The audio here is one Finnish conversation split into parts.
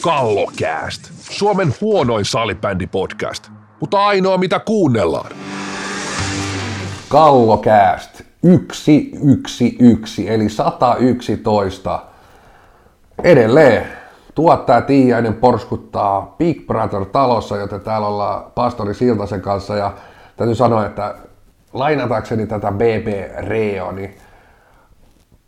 Kallokääst. Suomen huonoin salibändi-podcast, mutta ainoa mitä kuunnellaan. Kallokääst 111, eli 111. Edelleen tuottaja Tiiainen porskuttaa Big Brother talossa, joten täällä ollaan pastori Siltasen kanssa ja täytyy sanoa, että lainatakseni tätä BB Reo, niin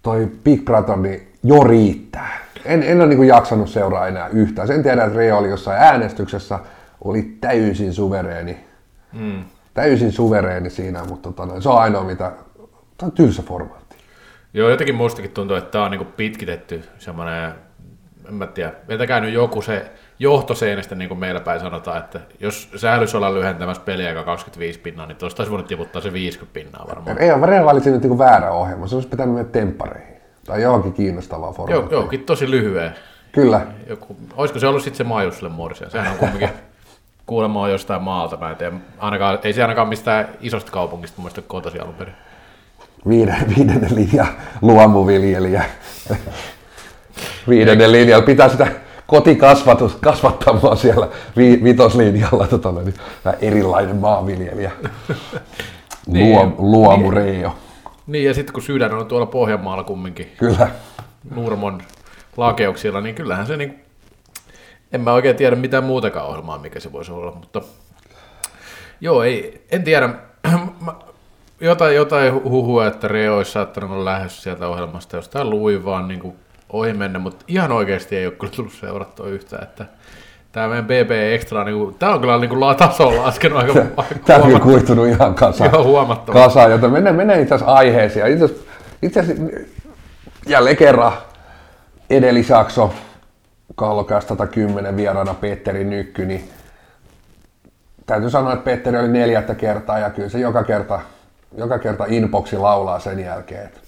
toi Big Brother niin jo riittää. En, en ole niin jaksanut seuraa enää yhtään. Sen tiedän, että Reo oli jossain äänestyksessä, oli täysin suvereeni. Mm. Täysin suvereeni siinä, mutta tota, se on ainoa mitä, tämä on tylsä formaatti. Joo, jotenkin muistakin tuntuu, että tämä on niin pitkitetty semmoinen, en mä tiedä, vetäkää nyt joku se johtoseinästä, niin kuin meillä päin sanotaan, että jos säälys olla lyhentämässä peliä 25 pinnaa, niin tuosta olisi voinut tiputtaa se 50 pinnaa varmaan. Ei, Reo valitsi nyt niin väärä ohjelma, se olisi pitänyt mennä temppareihin. Tai johonkin kiinnostavaa formaattia. Joo, johonkin tosi lyhyen. Kyllä. Joku, olisiko se ollut sitten se Maajusle Morsia? Sehän on kumminkin kuulemma jostain maalta. Mä en tiedä. Ainakaan, ei se ainakaan mistään isosta kaupungista muista kotosi alun perin. Viiden, viidennen linja luomuviljelijä. viidennen linjalla pitää sitä kotikasvatus, kasvattamaan siellä vi, vitoslinjalla tota, niin, erilainen maanviljelijä. Luom, niin, luomu niin. Niin, ja sitten kun sydän on tuolla Pohjanmaalla kumminkin. Kyllä. Nurmon lakeuksilla, niin kyllähän se niin, en mä oikein tiedä mitään muutakaan ohjelmaa, mikä se voisi olla, mutta joo, ei, en tiedä. jotain, jotain huhua, että Reo olisi saattanut olla lähes sieltä ohjelmasta, jostain luin vaan niin kuin ohi mennä, mutta ihan oikeasti ei ole kyllä tullut seurattua yhtään, että Tämä meidän BB Extra, niin kuin, tämä on kyllä niin kuin tasolla laskenut aika, Tämä on kuihtunut ihan kasaan. Ihan huomattavasti. Kasaan, joten mennään, mennään itse asiassa aiheeseen. Itse asiassa, itse asiassa jälleen kerran edellisjakso Kallokäs 110 vieraana Petteri Nykky, niin täytyy sanoa, että Petteri oli neljättä kertaa ja kyllä se joka kerta, joka kerta inboxi laulaa sen jälkeen. Että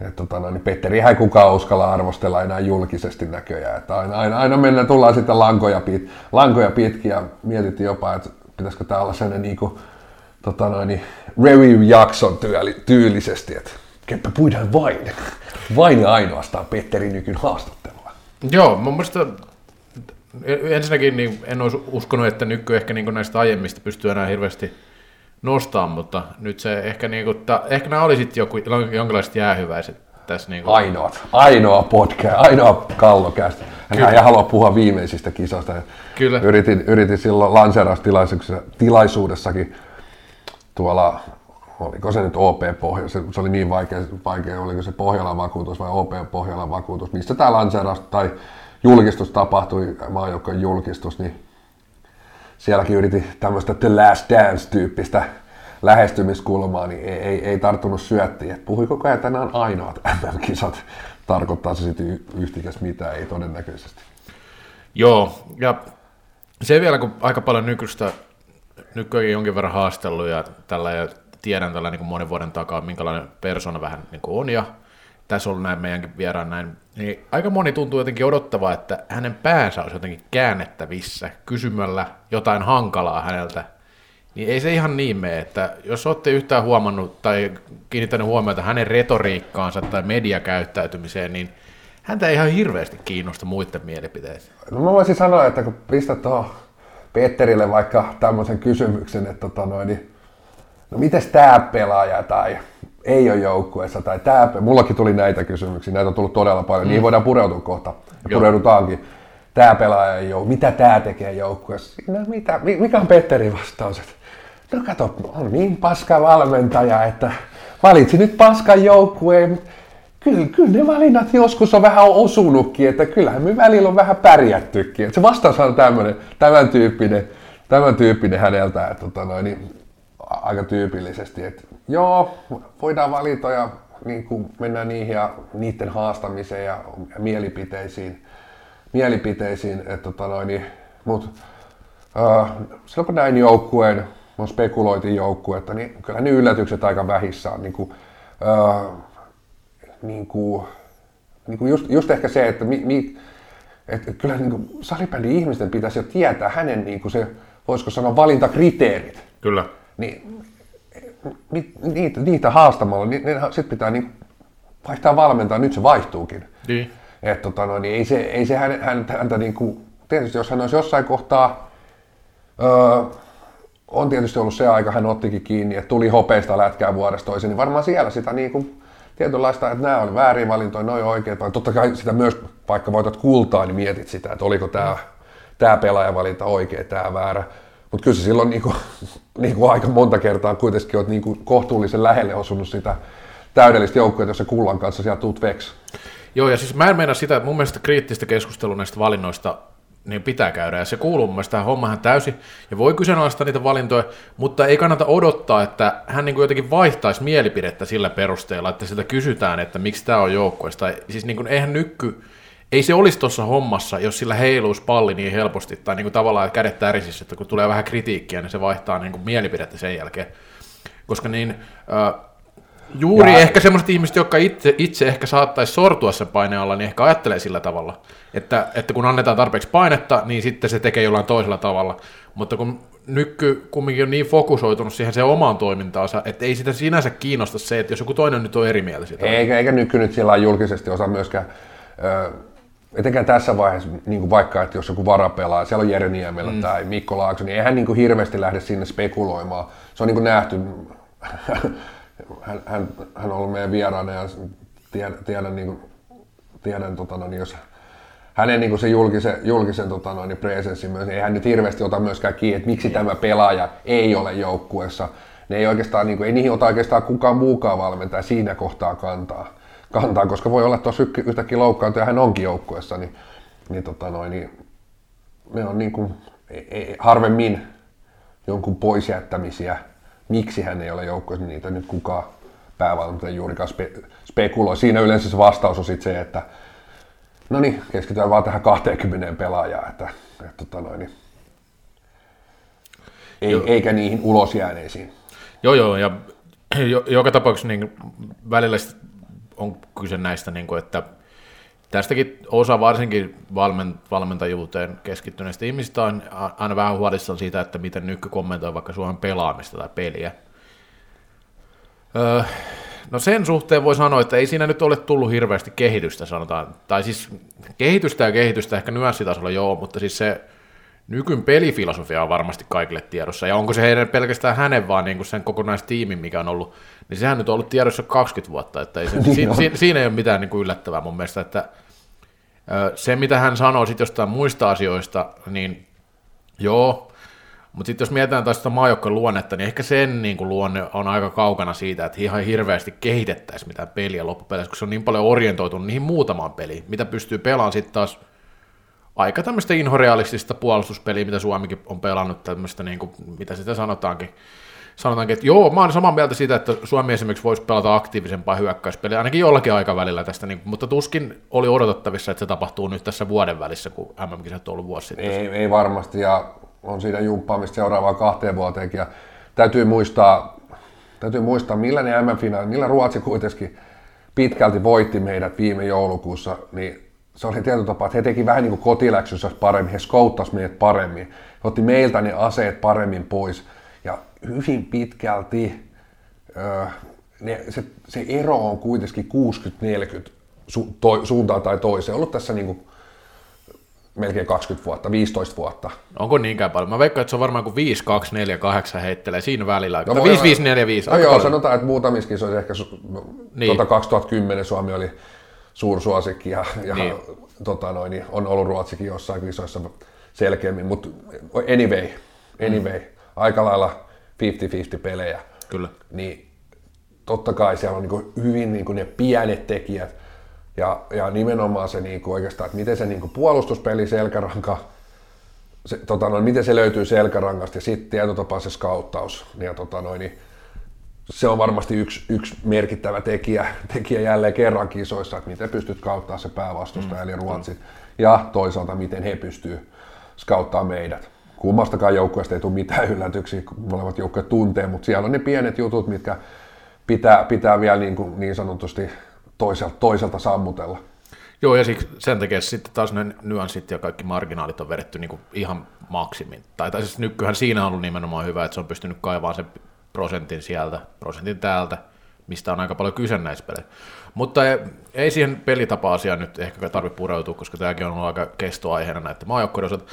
et tota, no, niin Petteri ei kukaan uskalla arvostella enää julkisesti näköjään. Että aina, aina, aina mennään, tullaan sitten lankoja, pit, lankoja pitkin ja mietittiin jopa, että pitäisikö tämä olla sellainen niin kuin, tota, no, niin review-jakson tyyli, tyylisesti, että keppä puidaan vain, vain ainoastaan Petteri Nykyn haastattelua. Joo, mun mielestä ensinnäkin niin en olisi uskonut, että Nyky ehkä niin näistä aiemmista pystyy enää hirveästi nostaa, mutta nyt se ehkä, niin kuin, ta, ehkä nämä olisit joku, jonkinlaiset jäähyväiset tässä. Niin kuin. Ainoat, ainoa podcast, ainoa kallokästä. Hän ei halua puhua viimeisistä kisoista. Kyllä. Yritin, yritin silloin lanseeraustilaisuudessakin tuolla, oliko se nyt OP-pohja, se, se, oli niin vaikea, vaikea, oliko se Pohjolan vakuutus vai OP-Pohjolan vakuutus, missä tämä lanseeraus tai julkistus tapahtui, maajoukkojen julkistus, niin sielläkin yritin tämmöistä The Last Dance-tyyppistä lähestymiskulmaa, niin ei, ei, ei tarttunut syöttiin. Et puhui koko ajan, on ainoat MM-kisat. Tarkoittaa se sitten yhtikäs mitä, ei todennäköisesti. Joo, ja se vielä, kun aika paljon nykyistä, nykyään jonkin verran haastellut ja tällä ja tiedän tällä niin monen vuoden takaa, minkälainen persona vähän niin kuin on, ja tässä on näin meidänkin vieraan näin, niin aika moni tuntuu jotenkin odottavaa, että hänen päänsä olisi jotenkin käännettävissä kysymällä jotain hankalaa häneltä. Niin ei se ihan niin mene, että jos olette yhtään huomannut tai kiinnittänyt huomiota hänen retoriikkaansa tai mediakäyttäytymiseen, niin häntä ei ihan hirveästi kiinnosta muiden mielipiteet. No mä voisin sanoa, että kun pistät tuohon Petterille vaikka tämmöisen kysymyksen, että tota noin, niin, no mites tää pelaaja tai ei ole joukkueessa tai tämä, mullakin tuli näitä kysymyksiä, näitä on tullut todella paljon, mm. niin voidaan pureutua kohta ja Joo. pureudutaankin. Tämä pelaaja ei ole, mitä tämä tekee joukkueessa? No, mitä, mikä on Petterin vastaus? Että, no kato, on niin paska valmentaja, että valitsi nyt paskan joukkueen, kyllä, kyllä ne valinnat joskus on vähän osunutkin, että kyllähän me välillä on vähän pärjättykin. Että se vastaus on tämmöinen, tämän tyyppinen, tämän tyyppinen häneltä, että tota noin, niin, aika tyypillisesti, että joo, voidaan valita ja niin kuin mennään niihin ja niiden haastamiseen ja, ja mielipiteisiin, mielipiteisiin että tota noin, niin, mut, äh, silloin kun näin joukkueen, mä spekuloitin joukkuetta, niin kyllä ne yllätykset aika vähissä on. Niin kuin, äh, niin kuin, niin kuin just, just, ehkä se, että mi, mi, et, kyllä niin kuin salibändin ihmisten pitäisi jo tietää hänen niin kuin se, voisiko sanoa, valintakriteerit. Kyllä niin ni, niitä, niitä haastamalla, niin, niin sitten pitää niin vaihtaa valmentaa, nyt se vaihtuukin. Niin. Et, tota, no, niin ei se, ei se hän, hän, häntä niin kuin, tietysti jos hän olisi jossain kohtaa, öö, on tietysti ollut se aika, hän ottikin kiinni, että tuli hopeista lätkää vuodesta toiseen, niin varmaan siellä sitä niin kuin, tietynlaista, että nämä on väärin valintoja, noin oikeat, vai totta kai sitä myös, vaikka voitat kultaa, niin mietit sitä, että oliko tämä, tämä pelaajavalinta oikea, tämä väärä. Mutta kyllä se silloin niin kuin, niin kuin aika monta kertaa kuitenkin olet niin kuin kohtuullisen lähelle osunut sitä täydellistä joukkoa, jos se kullan kanssa sieltä tuut veks. Joo, ja siis mä en meinaa sitä, mun mielestä kriittistä keskustelua näistä valinnoista niin pitää käydä, ja se kuuluu mun mielestä tähän hommahan täysin, ja voi kyseenalaistaa niitä valintoja, mutta ei kannata odottaa, että hän niin kuin jotenkin vaihtaisi mielipidettä sillä perusteella, että sitä kysytään, että miksi tämä on joukkueesta. Siis niin kuin, eihän nykky, ei se olisi tuossa hommassa, jos sillä heiluisi palli niin helposti, tai niin kuin tavallaan että kädet tärisissä, että kun tulee vähän kritiikkiä, niin se vaihtaa niin kuin mielipidettä sen jälkeen. Koska niin, äh, Juuri ja... ehkä semmoiset ihmiset, jotka itse, itse ehkä saattaisi sortua sen paineen alla, niin ehkä ajattelee sillä tavalla, että, että kun annetaan tarpeeksi painetta, niin sitten se tekee jollain toisella tavalla. Mutta kun nykky kumminkin on niin fokusoitunut siihen se omaan toimintaansa, että ei sitä sinänsä kiinnosta se, että jos joku toinen nyt on eri mieltä sitä. Eikä, eikä nykky nyt sillä julkisesti osaa myöskään, ö, etenkään tässä vaiheessa, niin kuin vaikka, että jos joku varapelaa, siellä on Jere Niemelä mm. tai Mikko Laakso, niin eihän niin kuin hirveästi lähde sinne spekuloimaan. Se on niin kuin nähty hän, hän, hän on ollut meidän vieraana ja tiedän, tiedän, niin kuin, tiedän tota, no, niin jos hänen niin kuin se julkisen, julkisen tota, no, niin presenssi myös, niin ei hän nyt hirveästi ota myöskään kiinni, että miksi tämä pelaaja ei ole joukkueessa. Ne ei oikeastaan, niin kuin, ei niihin ota oikeastaan kukaan muukaan valmentaja siinä kohtaa kantaa, kantaa koska voi olla tuossa yhtäkkiä loukkaantuja ja hän onkin joukkueessa, niin, niin, tota, no, niin ne on niin kuin, ei, ei, harvemmin jonkun poisjättämisiä miksi hän ei ole joukkueessa, niin niitä nyt kukaan päävalmentaja juurikaan spe- spekuloi. Siinä yleensä se vastaus on sitten se, että no niin, keskitytään vaan tähän 20 pelaajaan, että, että tota noin, niin, ei, eikä niihin ulosjääneisiin. Joo, joo, ja joka tapauksessa niin välillä on kyse näistä, niin kuin, että tästäkin osa varsinkin valmentajuuteen keskittyneistä ihmisistä on aina vähän huolissaan siitä, että miten nyky kommentoi vaikka Suomen pelaamista tai peliä. Öö, no sen suhteen voi sanoa, että ei siinä nyt ole tullut hirveästi kehitystä, sanotaan. Tai siis kehitystä ja kehitystä ehkä nyanssitasolla joo, mutta siis se nykyn pelifilosofia on varmasti kaikille tiedossa. Ja onko se heidän pelkästään hänen, vaan niin kuin sen kokonaistiimin, mikä on ollut, niin sehän nyt on ollut tiedossa 20 vuotta, että ei se, niin si, si, siinä ei ole mitään niin kuin yllättävää mun mielestä, että se, mitä hän sanoo sitten jostain muista asioista, niin joo, mutta sitten jos mietitään taas sitä maajoukkojen luonnetta, niin ehkä sen niin kuin luonne on aika kaukana siitä, että ihan hirveästi kehitettäisiin mitään peliä loppupeleissä, kun se on niin paljon orientoitunut niihin muutamaan peliin, mitä pystyy pelaamaan sitten taas aika tämmöistä inhorealistista puolustuspeliä, mitä Suomikin on pelannut, tämmöistä, niin kuin, mitä sitä sanotaankin, sanotaankin, että joo, mä oon samaa mieltä siitä, että Suomi esimerkiksi voisi pelata aktiivisempaa hyökkäyspeliä, ainakin jollakin aikavälillä tästä, niin, mutta tuskin oli odotettavissa, että se tapahtuu nyt tässä vuoden välissä, kun MM-kisat on ollut vuosi sitten. Ei, ei varmasti, ja on siinä jumppaamista seuraavaan kahteen vuoteenkin, ja täytyy muistaa, täytyy muistaa millainen MM-finaali, millä Ruotsi kuitenkin pitkälti voitti meidät viime joulukuussa, niin se oli tietyllä tapaa, että he teki vähän niin kuin kotiläksynsä paremmin, he skouttasivat meidät paremmin, he otti meiltä ne aseet paremmin pois, ja hyvin pitkälti ö, ne, se, se ero on kuitenkin 60-40 su, to, suuntaan tai toiseen. Ollut tässä niin kuin melkein 20 vuotta, 15 vuotta. Onko niinkään paljon? Mä veikkaan, että se on varmaan kuin 5, 2, 4, 8 heittelee siinä välillä. No, 5, 5, 4, 5. No joo, paljon. sanotaan, että muutamiskin se olisi ehkä niin. tuota 2010 Suomi oli suursuosikki ja, ja niin. tota noin, niin on ollut Ruotsikin jossain kisoissa selkeämmin, mutta anyway, anyway. Mm aika lailla 50-50 pelejä. Kyllä. Niin totta kai siellä on niin hyvin niin ne pienet tekijät ja, ja nimenomaan se niin oikeastaan, että miten se niin puolustuspeli, selkäranka, se, tota noin, miten se löytyy selkärangasta ja sitten tietotapa se skauttaus. Ja tota noin, niin se on varmasti yksi, yksi merkittävä tekijä, tekijä jälleen kerran kisoissa, että miten pystyt kauttaa se päävastusta, mm, eli Ruotsit, mm. ja toisaalta miten he pystyvät skauttaa meidät kummastakaan joukkueesta ei tule mitään yllätyksiä, kun molemmat joukkueet tuntee, mutta siellä on ne pienet jutut, mitkä pitää, pitää vielä niin, kuin, niin sanotusti toiselta, toiselta sammutella. Joo, ja siksi, sen takia sitten taas ne nyanssit ja kaikki marginaalit on vedetty niin kuin ihan maksimin. Tai, tai siis nykyään siinä on ollut nimenomaan hyvä, että se on pystynyt kaivamaan sen prosentin sieltä, prosentin täältä, mistä on aika paljon kyse näissä peleissä. Mutta ei siihen pelitapa-asiaan nyt ehkä tarvitse pureutua, koska tämäkin on ollut aika kestoaiheena näiden maajoukkojen osalta.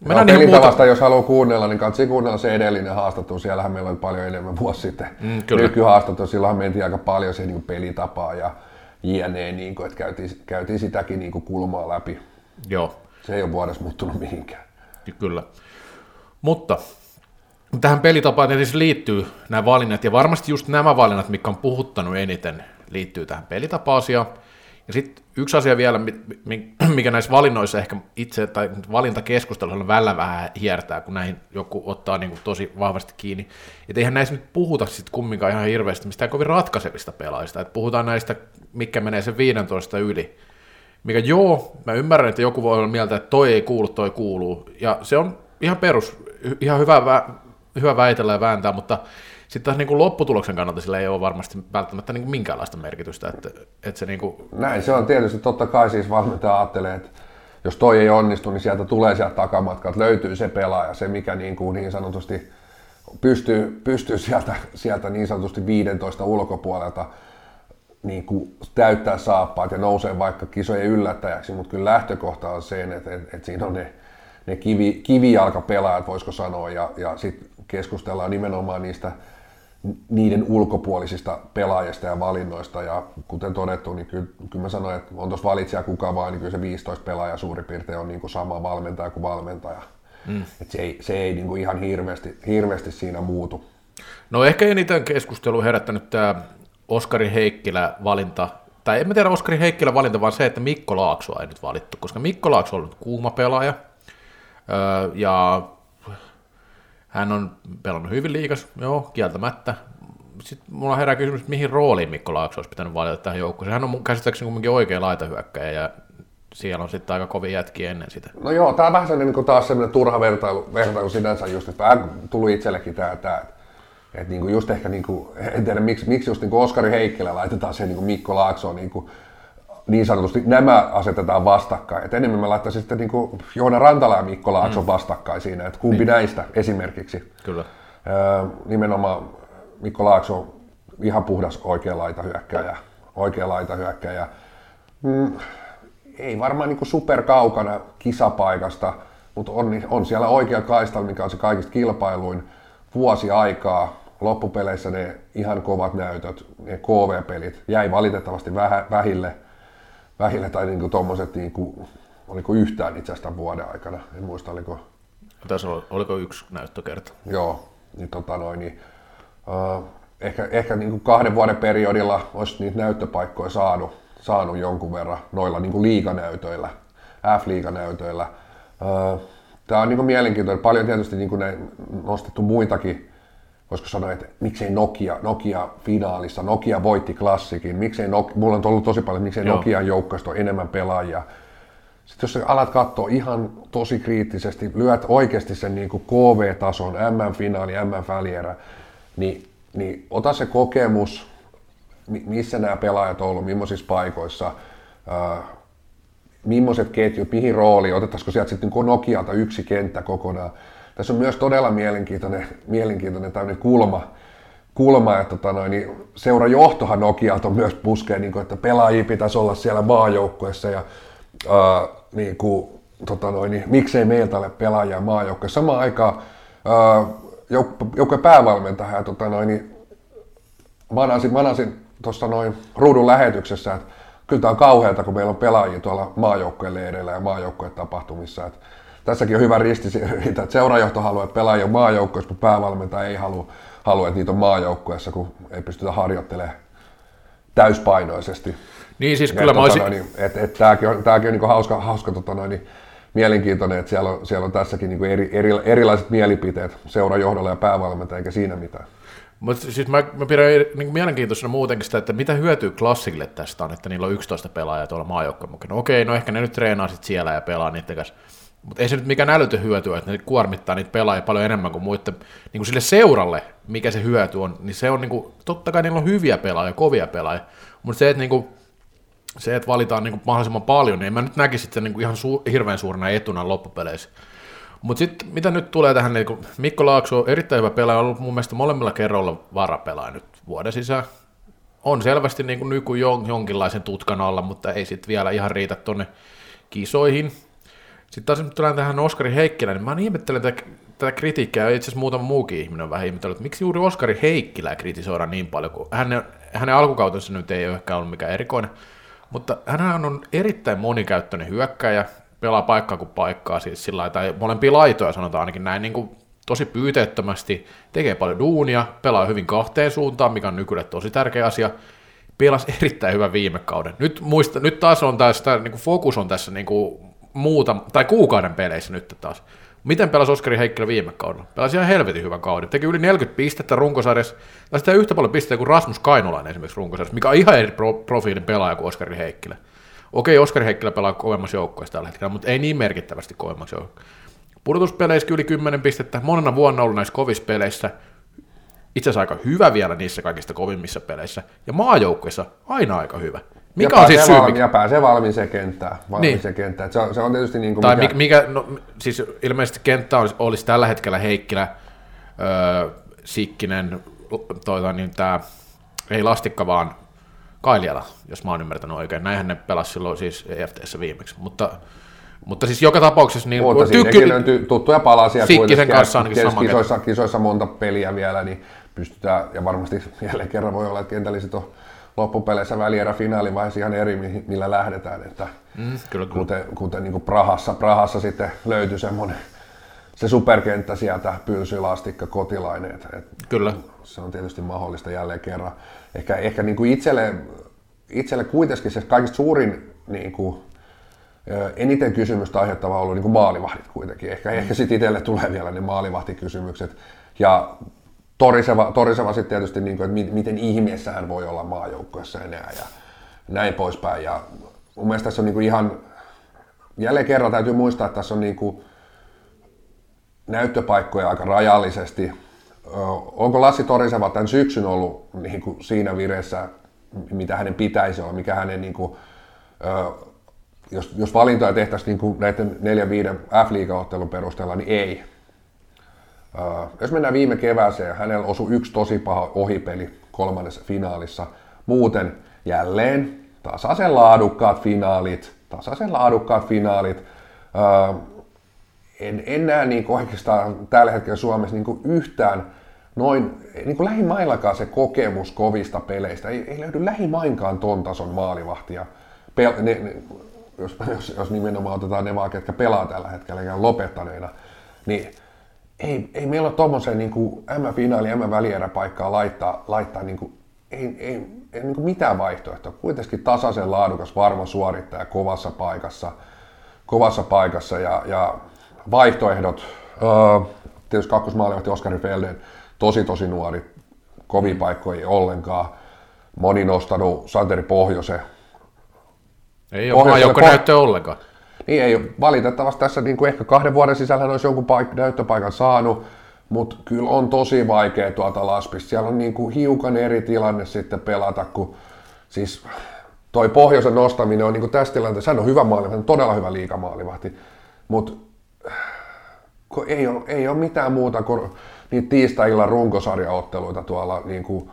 Mennään no, pelitavasta, muuta... jos haluaa kuunnella, niin katsi kuunnella se edellinen haastattelu. Siellähän meillä oli paljon enemmän vuosi sitten. Mm, Nykyhaastattelu, silloin mentiin aika paljon siihen niin pelitapaa ja jne, niin kuin, että käytiin, käytiin sitäkin niin kuin kulmaa läpi. Joo. Se ei ole vuodessa muuttunut mihinkään. Kyllä. Mutta tähän pelitapaan tietysti liittyy nämä valinnat, ja varmasti just nämä valinnat, mitkä on puhuttanut eniten, liittyy tähän pelitapa-asiaan. Ja sitten yksi asia vielä, mikä näissä valinnoissa ehkä itse, tai valintakeskustelussa välillä vähän hiertää, kun näihin joku ottaa niin kuin tosi vahvasti kiinni. Että eihän näissä nyt puhuta sitten kumminkaan ihan hirveästi mistään kovin ratkaisevista pelaajista. Että puhutaan näistä, mikä menee sen 15 yli. Mikä joo, mä ymmärrän, että joku voi olla mieltä, että toi ei kuulu, toi kuuluu. Ja se on ihan perus, ihan hyvä, hyvä väitellä ja vääntää, mutta sitten taas niin kuin lopputuloksen kannalta sillä ei ole varmasti välttämättä niin kuin minkäänlaista merkitystä. Että, että se niin kuin... Näin se on tietysti, totta kai siis valmentaja ajattelee, että jos toi ei onnistu, niin sieltä tulee sieltä takamatkalta, löytyy se pelaaja, se mikä niin, kuin niin sanotusti pystyy, pystyy sieltä, sieltä niin sanotusti 15 ulkopuolelta niin kuin täyttää saappaat ja nousee vaikka kisojen yllättäjäksi, mutta kyllä lähtökohta on se, että, että, että siinä on ne, ne kivi, kivijalkapelaajat, voisiko sanoa, ja, ja sitten keskustellaan nimenomaan niistä niiden ulkopuolisista pelaajista ja valinnoista. Ja kuten todettu, niin kyllä, kyllä mä sanoin, että on tuossa valitsija kuka vaan, niin kyllä se 15 pelaaja suurin piirtein on niin kuin sama valmentaja kuin valmentaja. Mm. Et se ei, se ei niin kuin ihan hirveästi, hirveästi siinä muutu. No ehkä eniten keskustelu herättänyt tämä Oskari Heikkilä valinta, tai en mä tiedä Oskari Heikkilä valinta, vaan se, että Mikko Laaksoa ei nyt valittu, koska Mikko Laakso on ollut kuuma pelaaja, ja hän on pelannut hyvin liikas, joo, kieltämättä. Sitten mulla herää kysymys, että mihin rooliin Mikko Laakso olisi pitänyt valita tähän joukkoon. Hän on käsittääkseni kuitenkin oikea laitahyökkäjä ja siellä on sitten aika kovin jätki ennen sitä. No joo, tämä on vähän sellainen niin taas sellainen turha vertailu, vertailu sinänsä just, että vähän tuli itsellekin tämä, että että niin kuin just ehkä, niin kuin, en tiedä miksi, miksi just niin Oskari Heikkilä laitetaan se niin Mikko Laaksoon niin niin sanotusti nämä asetetaan vastakkain. Et enemmän mä laittaisin sitten niin kuin Joona Rantala ja Mikko Laakson mm. vastakkain siinä, että kumpi niin. näistä esimerkiksi. Kyllä. Öö, nimenomaan Mikko Laakso ihan puhdas oikea laita hyökkäjä. Oikea laita hyökkäjä. Mm, ei varmaan niin super kaukana kisapaikasta, mutta on, on siellä oikea kaistalla, mikä on se kaikista kilpailuin vuosi aikaa. Loppupeleissä ne ihan kovat näytöt, ne KV-pelit jäi valitettavasti vähille – vähillä tai niin tuommoiset, niin kuin, oliko yhtään itse asiassa vuoden aikana, en muista oliko... Tässä oli, oliko yksi näyttökerta? Joo, niin, tota noin, niin uh, ehkä, ehkä niin kuin kahden vuoden periodilla olisi niitä näyttöpaikkoja saanut, saanut jonkun verran noilla niin kuin liiganäytöillä, F-liiganäytöillä. Uh, Tämä on niin kuin mielenkiintoinen. Paljon tietysti niin kuin ne nostettu muitakin voisiko sanoa, että miksei Nokia, Nokia finaalissa, Nokia voitti klassikin, miksei Nokia, mulla on ollut tosi paljon, miksei Joo. Nokian joukkoista enemmän pelaajia. Sitten jos alat katsoa ihan tosi kriittisesti, lyöt oikeasti sen niin kuin KV-tason, M-finaali, M-välierä, niin, niin ota se kokemus, missä nämä pelaajat on ollut, millaisissa paikoissa, äh, millaiset ketjut, mihin rooliin, otettaisiko sieltä sitten niin Nokialta yksi kenttä kokonaan. Tässä on myös todella mielenkiintoinen, mielenkiintoinen tämmöinen kulma, kulma että tota noin, niin seurajohtohan Nokialta myös puskee, niin kuin, että pelaajia pitäisi olla siellä maajoukkueessa ja ää, niin kuin, tota noin, niin, miksei meiltä ole pelaajia maajoukkueessa. Samaan aikaan joukkueen päävalmentaja ja tota noin, niin, manasin, manasin tuossa noin ruudun lähetyksessä, että kyllä tämä on kauheata, kun meillä on pelaajia tuolla maajoukkueen leireillä ja maajoukkueen tapahtumissa. Että tässäkin on hyvä ristiriita, että seurajohto haluaa, että pelaajia on maajoukkueessa, mutta päävalmentaja ei halua, halua, että niitä on maajoukkueessa, kun ei pystytä harjoittelemaan täyspainoisesti. Niin siis kyllä mä olisin... Tota niin, että, että tämäkin on, tämäkin on niin hauska, hauska tota noin, niin, mielenkiintoinen, että siellä on, siellä on tässäkin niin eri, eri, erilaiset mielipiteet seurajohdolla ja päävalmentaja, eikä siinä mitään. Mutta siis mä, mä pidän niin mielenkiintoisena muutenkin sitä, että mitä hyötyy klassille tästä on, että niillä on 11 pelaajaa tuolla maajoukkojen mukana. Okei, no ehkä ne nyt treenaa sit siellä ja pelaa niiden kanssa mutta ei se nyt mikään älytön hyöty, että ne kuormittaa niitä pelaajia paljon enemmän kuin muiden. Niin kuin sille seuralle, mikä se hyöty on, niin se on niin kuin, totta kai niillä on hyviä pelaajia, kovia pelaajia, mutta se, että niin kuin, se, että valitaan niin kuin mahdollisimman paljon, niin en mä nyt näkisi sen niin kuin ihan su- hirveän suurena etuna loppupeleissä. Mutta sitten mitä nyt tulee tähän, niin kun Mikko Laakso on erittäin hyvä pelaaja, on ollut mun mielestä molemmilla kerroilla varapelaaja nyt vuoden sisään. On selvästi niin kuin nyky jonkinlaisen tutkan alla, mutta ei sitten vielä ihan riitä tuonne kisoihin. Sitten taas nyt tullaan tähän Oskari Heikkilä, niin mä ihmettelen tätä, tätä kritiikkiä, ja itse asiassa muutama muukin ihminen on vähän että miksi juuri Oskari Heikkilää kritisoidaan niin paljon, kun hänen, hänen alkukautensa nyt ei ole ehkä ollut mikään erikoinen, mutta hän on erittäin monikäyttöinen hyökkäjä, pelaa paikkaa kuin paikkaa, siis sillä tai molempia laitoja sanotaan ainakin näin, niin kuin tosi pyyteettömästi, tekee paljon duunia, pelaa hyvin kahteen suuntaan, mikä on nykyään tosi tärkeä asia, pelas erittäin hyvän viime kauden. Nyt, muista, nyt taas on tästä, niin kuin fokus on tässä niin kuin muuta, tai kuukauden peleissä nyt taas. Miten pelasi Oskari Heikkilä viime kaudella? Pelasi ihan helvetin hyvän kauden. Teki yli 40 pistettä runkosarjassa, tai sitä yhtä paljon pistettä kuin Rasmus Kainulainen esimerkiksi runkosarjassa, mikä on ihan eri pro- profiilin pelaaja kuin Oskari Heikkilä. Okei, Oskari Heikkilä pelaa kovemmassa joukkueessa tällä hetkellä, mutta ei niin merkittävästi kovemmassa joukkueessa. Pudotuspeleissä yli 10 pistettä, monena vuonna ollut näissä kovissa peleissä, itse asiassa aika hyvä vielä niissä kaikista kovimmissa peleissä, ja maajoukkueessa aina aika hyvä. Mikä ja on siis syy? valmi, Mikä... Ja pääsee valmiiseen kenttään. Niin. Valmiiseen niin. kenttään. Se, on, se on tietysti niin kuin Tai mikä, mikä, no, siis ilmeisesti kenttä olisi, olisi tällä hetkellä Heikkilä, öö, Sikkinen, toi, niin tämä, ei Lastikka, vaan Kailiala, jos mä oon ymmärtänyt oikein. Näinhän ne pelasi silloin siis EFTssä viimeksi. Mutta, mutta siis joka tapauksessa... Niin, mutta siinäkin löytyy tuttuja palasia. Sikkisen kanssa ainakin sama kisoissa, kisoissa monta peliä vielä, niin pystytään, ja varmasti jälleen kerran voi olla, että kentälliset on loppupeleissä välierä finaalivaiheessa ihan eri, millä lähdetään. Että mm, kyllä, kyllä. Kuten, kuten niin Prahassa, Prahassa sitten löytyi semmoinen se superkenttä sieltä, Pylsy, Lastikka, Kotilainen. Et, et Kyllä. Se on tietysti mahdollista jälleen kerran. Ehkä, ehkä niin kuin itselle, itselle kuitenkin se kaikista suurin niin kuin, eniten kysymystä aiheuttava on ollut niin kuin maalivahdit kuitenkin. Ehkä, ehkä sitten itselle tulee vielä ne maalivahtikysymykset. Ja toriseva, toriseva sitten tietysti, niin kuin, että miten ihmeessä hän voi olla maajoukkueessa enää ja näin poispäin. Ja mun mielestä tässä on niin kuin ihan, jälleen kerran täytyy muistaa, että tässä on niin kuin näyttöpaikkoja aika rajallisesti. Onko Lassi Toriseva tämän syksyn ollut niin kuin siinä vireessä, mitä hänen pitäisi olla, mikä hänen, niin kuin, jos, jos valintoja tehtäisiin niin kuin näiden neljän viiden F-liigaottelun perusteella, niin ei. Jos mennään viime kevääseen, hänellä osui yksi tosi paha ohipeli kolmannessa finaalissa. Muuten jälleen tasaisen laadukkaat finaalit, tasaisen laadukkaat finaalit. En, en näe niin oikeastaan tällä hetkellä Suomessa niin yhtään noin niin kuin lähimaillakaan se kokemus kovista peleistä. Ei, ei löydy lähimainkaan ton tason maalivahtia. Pel, ne, ne, jos, jos, jos nimenomaan otetaan ne vaan, ketkä pelaa tällä hetkellä ja lopettaneina, niin ei, ei meillä ole tuommoisen niin M-finaali, M-välieräpaikkaa laittaa, laittaa niin kuin, ei, ei, ei niin kuin mitään vaihtoehtoa. Kuitenkin tasaisen laadukas, varma suorittaja kovassa paikassa, kovassa paikassa ja, ja vaihtoehdot, öö, tietysti kakkosmaalivahti Oskari Felden, tosi tosi nuori, kovin paikkoja ei ollenkaan. Moni nostanut Santeri Pohjose. Ei ole maajoukko näyttö ollenkaan. Niin ei valitettavasti tässä niin kuin ehkä kahden vuoden sisällä olisi jonkun paik- näyttöpaikan saanut, mutta kyllä on tosi vaikea tuolta Laspista. Siellä on niin kuin hiukan eri tilanne sitten pelata, kun siis toi pohjoisen nostaminen on niin kuin tässä tilanteessa, hän on hyvä maalivahti, todella hyvä liikamaalivahti, mutta ei ole, ei ole mitään muuta kuin niitä tiistai-illan runkosarjaotteluita tuolla niin kuin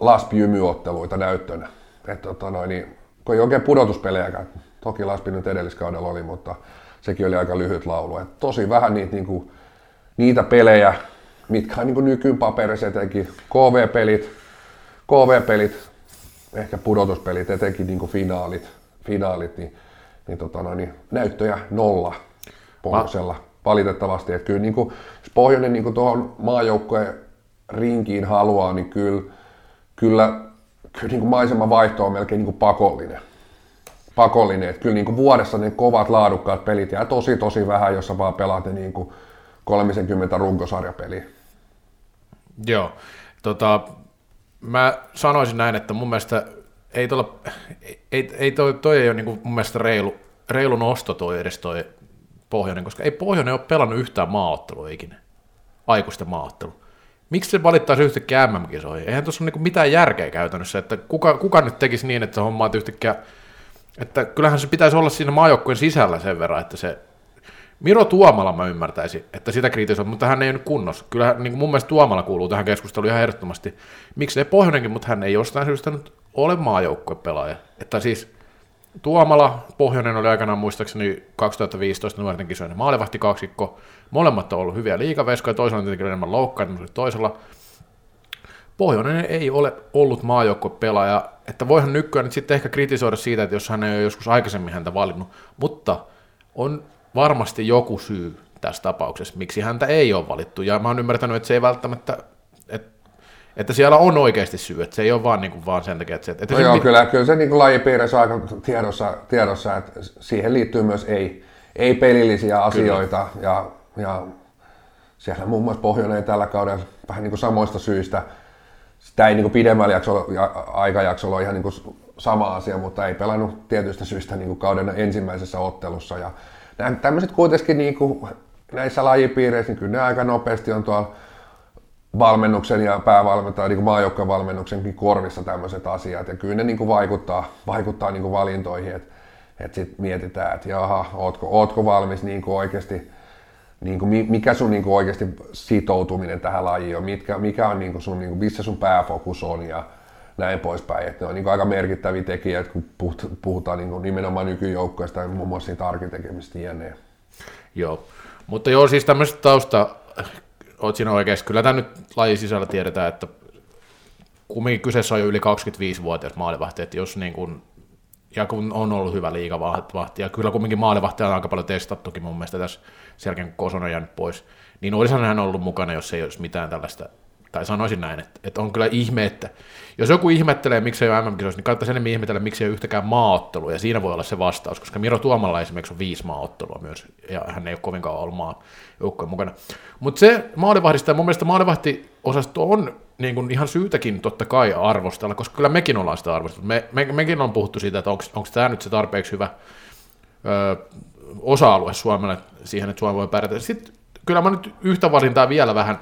laspijymyotteluita näyttönä. Että tota noin, niin, kun ei oikein pudotuspelejäkään, toki Laspi nyt edelliskaudella oli, mutta sekin oli aika lyhyt laulu. Et tosi vähän niitä, niin kuin, niitä pelejä, mitkä on niin kuin nykyyn paperissa etenkin KV-pelit, KV-pelit, ehkä pudotuspelit, etenkin niin kuin finaalit, finaalit niin, niin, tota noin, niin näyttöjä nolla pohjoisella valitettavasti. Että kyllä niin kuin, jos Pohjoinen niin tuohon maajoukkojen rinkiin haluaa, niin kyllä, kyllä, kyllä niin kuin maiseman vaihto on melkein niin kuin pakollinen. Pakollinen. Että kyllä niin kuin vuodessa ne kovat laadukkaat pelit jää tosi tosi vähän, jos sä vaan pelaat ne niin kuin 30 runkosarjapeliä. Joo. Tota, mä sanoisin näin, että mun mielestä ei, tuolla, ei, ei toi, toi ei ole niin kuin mun mielestä reilu, reilu nosto toi edes toi Pohjoinen, koska ei Pohjoinen ole pelannut yhtään maaottelua ikinä, aikuisten maaottelu. Miksi se valittaisi yhtäkkiä MM-kisoihin? Eihän tuossa ole niinku mitään järkeä käytännössä, että kuka, kuka nyt tekisi niin, että se homma yhtäkkiä, että kyllähän se pitäisi olla siinä maajoukkueen sisällä sen verran, että se Miro Tuomala mä ymmärtäisin, että sitä kritisoin, mutta hän ei ole nyt kunnossa. Kyllä niin mun mielestä Tuomala kuuluu tähän keskusteluun ihan ehdottomasti. Miksi ei Pohjonenkin, mutta hän ei jostain syystä nyt ole maajoukkuepelaaja. Että siis Tuomala, Pohjonen oli aikanaan muistaakseni 2015 nuorten kisojen maalivahti kaksikko. Molemmat on ollut hyviä liikaveskoja, toisella on tietenkin enemmän loukkaantunut toisella. Pohjonen ei ole ollut maajoukkuepelaaja, että voihan nykyään nyt sitten ehkä kritisoida siitä, että jos hän ei ole joskus aikaisemmin häntä valinnut, mutta on varmasti joku syy tässä tapauksessa, miksi häntä ei ole valittu, ja mä oon ymmärtänyt, että se ei välttämättä, että, että siellä on oikeasti syy, että se ei ole vaan, niin kuin, vaan sen takia, että se... Että no se joo, kyllä, kyllä se niin kuin lajipiirissä on aika tiedossa, tiedossa, että siihen liittyy myös ei, ei-pelillisiä asioita, ja, ja siellä muun muassa Pohjoinen tällä kaudella vähän niin kuin samoista syistä, sitä ei niin pidemmällä jaksolla, aikajaksolla ole ihan niin sama asia, mutta ei pelannut tietystä syystä niin kauden ensimmäisessä ottelussa, ja nämä tämmöiset kuitenkin niin kuin näissä lajipiireissä, niin kyllä ne aika nopeasti on tuolla valmennuksen ja päävalmentajan, niin maajoukkojen valmennuksenkin korvissa tämmöiset asiat, ja kyllä ne niin vaikuttaa, vaikuttaa niin valintoihin, että että sitten mietitään, että jaha, ootko, ootko valmis niin oikeasti, niin kuin, mikä sun niin kuin oikeasti sitoutuminen tähän lajiin on, mitkä, mikä on niin kuin sun, niin kuin, missä sun pääfokus on ja näin poispäin. Että ne on niin kuin aika merkittäviä tekijöitä, kun puhutaan niin kuin nimenomaan nykyjoukkoista ja muun muassa siitä arkitekemistä jne. Joo, mutta joo, siis tämmöistä tausta, oot siinä oikeassa. Kyllä tämä nyt lajin sisällä tiedetään, että kumminkin kyseessä on jo yli 25-vuotias maalivahti, että jos niin kuin, ja kun on ollut hyvä liikavahti, ja kyllä kumminkin maalivahti on aika paljon testattukin mun mielestä tässä selkeän kun jäänyt pois, niin olisihan hän ollut mukana, jos ei olisi mitään tällaista tai sanoisin näin, että, että on kyllä ihme, että jos joku ihmettelee, miksi ei ole MM-kisoissa, niin kannattaisi enemmän ihmetellä, miksi ei ole yhtäkään maaottelua, ja siinä voi olla se vastaus, koska Miro Tuomalla esimerkiksi on viisi maaottelua myös, ja hän ei ole kovinkaan ollut maajoukkojen mukana. Mutta se maalivahdista, mun mielestä maalivahtiosasto on niin kuin ihan syytäkin totta kai arvostella, koska kyllä mekin ollaan sitä arvosteltu. Me, me, mekin on puhuttu siitä, että onko tämä nyt se tarpeeksi hyvä ö, osa-alue Suomelle siihen, että Suomi voi pärjätä. Sitten kyllä mä nyt yhtä valintaa vielä vähän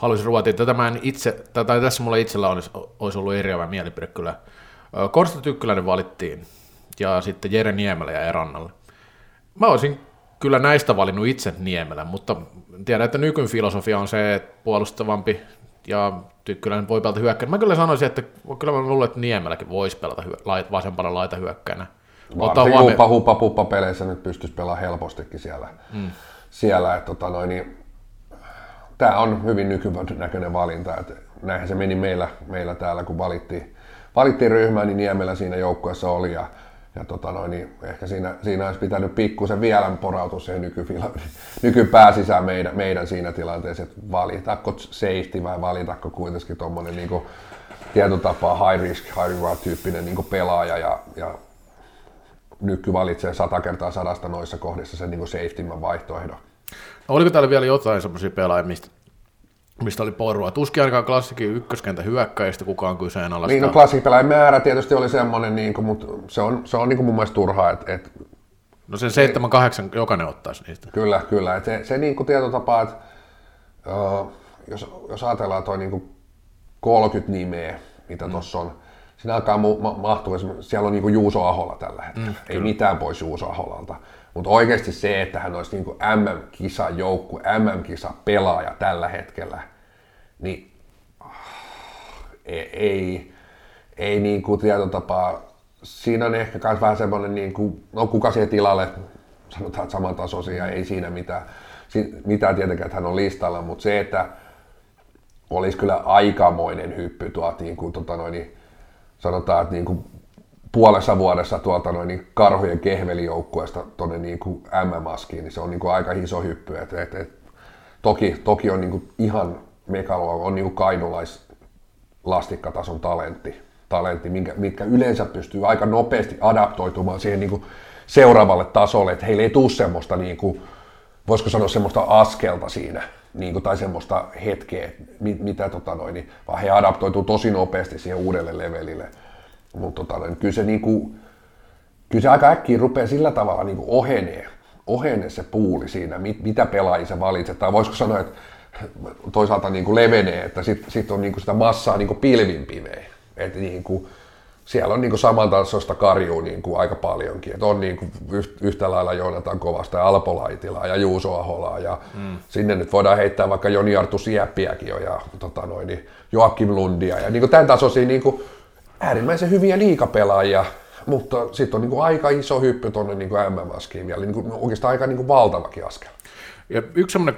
haluaisin ruotia. Tätä mä en itse, tai tässä mulla itsellä olisi, olisi ollut eriävä mielipide kyllä. Korsta Tykkyläinen valittiin, ja sitten Jere Niemelä ja Erannalle. Mä olisin kyllä näistä valinnut itse Niemelä, mutta tiedän, että nykyn filosofia on se, että puolustavampi ja Tykkyläinen voi pelata hyökkäin. Mä kyllä sanoisin, että kyllä mä luulen, että Niemeläkin voisi pelata hyö, vasempana laita hyökkäinä. Varsinkin huomioon... huppa, huppa peleissä nyt pystyisi pelaamaan helpostikin siellä. Mm. siellä että tota noin, niin tämä on hyvin nykynäköinen valinta. Että näinhän se meni meillä, meillä täällä, kun valittiin, valittiin ryhmää, niin Niemelä siinä joukkueessa oli. Ja, ja tota noin, niin ehkä siinä, siinä olisi pitänyt pikkusen vielä porautua siihen nykyfila, nykypää sisään meidän, meidän siinä tilanteessa, että valitako safety vai valitako kuitenkin tuommoinen niin tietyllä tapaa high risk, high reward tyyppinen niin pelaaja ja, ja nyky valitsee sata kertaa sadasta noissa kohdissa sen niin safety vaihtoehdon. Oliko täällä vielä jotain semmoisia pelaajia, mistä, mistä oli porua? Tuskin ainakaan klassikin ykköskentä hyökkäistä kukaan kyseenalaistaa. Niin, no klassipelaajien määrä tietysti oli semmoinen, niin kuin, mutta se on, se on niin kuin mun mielestä turhaa. Että, että No sen 7 kahdeksan jokainen ottaisi niistä. Kyllä, kyllä. Että se, se niin kuin tietotapa, että uh, jos, jos ajatellaan toi niin kuin 30 nimeä, mitä mm. tuossa on, siinä alkaa mu- mahtua, siellä on niin kuin Juuso Ahola tällä hetkellä. Mm, Ei mitään pois Juuso Aholalta. Mutta oikeasti se, että hän olisi niin MM-kisa joukku, MM-kisa pelaaja tällä hetkellä, niin ei, ei, ei niin kuin tietotapaa, siinä on ehkä myös vähän semmoinen, niin kuin, no kuka siihen tilalle, sanotaan samantasoisia, ei siinä mitään, mitään tietenkään, että hän on listalla, mutta se, että olisi kyllä aikamoinen hyppy tuolta, niin kuin, tota noin, niin sanotaan, että niin kuin puolessa vuodessa tuolta noin niin karhujen kehvelijoukkueesta tuonne niin kuin MM-askiin, niin se on niin kuin aika iso hyppy. Et, et, et, toki, toki on niin kuin ihan megalo, on niin kuin kainulais lastikkatason talentti, talentti minkä, mitkä yleensä pystyy aika nopeasti adaptoitumaan siihen niin kuin seuraavalle tasolle, että heillä ei tule semmoista, niin kuin, voisiko sanoa semmoista askelta siinä, niin kuin, tai semmoista hetkeä, mitä tota noin, niin, vaan he adaptoituu tosi nopeasti siihen uudelle levelille. Mutta tota, niin kyllä, se niinku, kyllä se aika äkkiä rupeaa sillä tavalla niinku ohenee, ohenee se puuli siinä, mit, mitä pelaajia sä valitset. Tai voisiko sanoa, että toisaalta niinku levenee, että sitten sit on niinku sitä massaa niinku pilvin pimeä. Että niinku, siellä on niin kuin samantasoista karjua niin kuin aika paljonkin. Et on niin kuin yhtä lailla Joonatan Kovasta ja Alpo Laitilaa ja Juuso Aholaa ja mm. sinne nyt voidaan heittää vaikka Joni Artu Sieppiäkin jo ja tota noin, niin Joakim Lundia ja niin kuin tämän tasoisia niin kuin äärimmäisen hyviä liikapelaajia, mutta sitten on niin kuin aika iso hyppy tuonne niin MM-askiin vielä, niin kuin oikeastaan aika niin kuin valtavakin askel. Ja yksi semmoinen,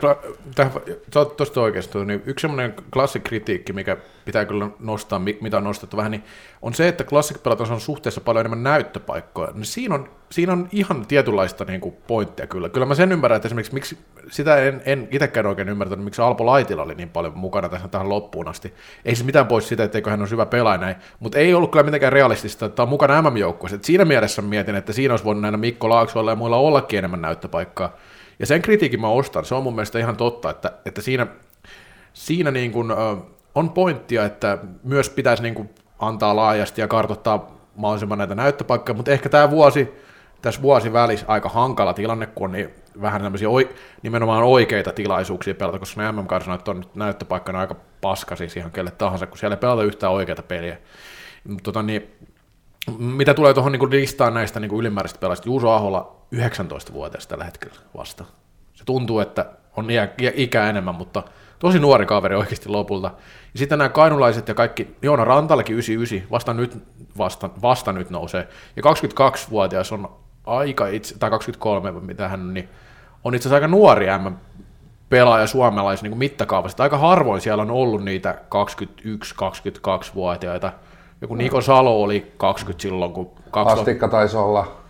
tosta oikeasti, niin yksi semmoinen klassikritiikki, mikä pitää kyllä nostaa, mitä on nostettu vähän, niin on se, että klassikpelat on suhteessa paljon enemmän näyttöpaikkoja. Niin siinä, on, siinä on ihan tietynlaista niin kuin pointtia kyllä. Kyllä mä sen ymmärrän, että esimerkiksi miksi, sitä en, en itsekään oikein ymmärtänyt, miksi Alpo Laitila oli niin paljon mukana tässä tähän loppuun asti. Ei se mitään pois sitä, etteikö hän ole hyvä pelaaja näin, mutta ei ollut kyllä mitenkään realistista, että on mukana MM-joukkueessa. Siinä mielessä mietin, että siinä olisi voinut näillä Mikko Laaksoilla ja muilla ollakin enemmän näyttöpaikkaa. Ja sen kritiikin mä ostan, se on mun mielestä ihan totta, että, että siinä, siinä niin kuin, on pointtia, että myös pitäisi niin kuin antaa laajasti ja kartoittaa mahdollisimman näitä näyttöpaikkoja, mutta ehkä tämä vuosi, tässä vuosi välissä aika hankala tilanne, kun on niin vähän tämmöisiä oi, nimenomaan oikeita tilaisuuksia pelata, koska ne mm karsinat on nyt näyttöpaikkana aika paska siis ihan kelle tahansa, kun siellä ei pelata yhtään oikeita peliä. Tota, niin, mitä tulee tuohon niin listaan näistä niin ylimääräisistä pelaajista, Juuso Ahola 19-vuotias tällä hetkellä vasta. Se tuntuu, että on ikä enemmän, mutta tosi nuori kaveri oikeasti lopulta. Ja sitten nämä kainulaiset ja kaikki, Joona Rantallekin 99, vasta nyt, vasta, vasta nyt nousee. Ja 22-vuotias on aika itse, tai 23, mitä hän on, niin on itse asiassa aika nuori M pelaaja suomalais niin mittakaavasta. Aika harvoin siellä on ollut niitä 21-22-vuotiaita. Joku Niko Salo oli 20 silloin, kun... 20... Astikka taisi olla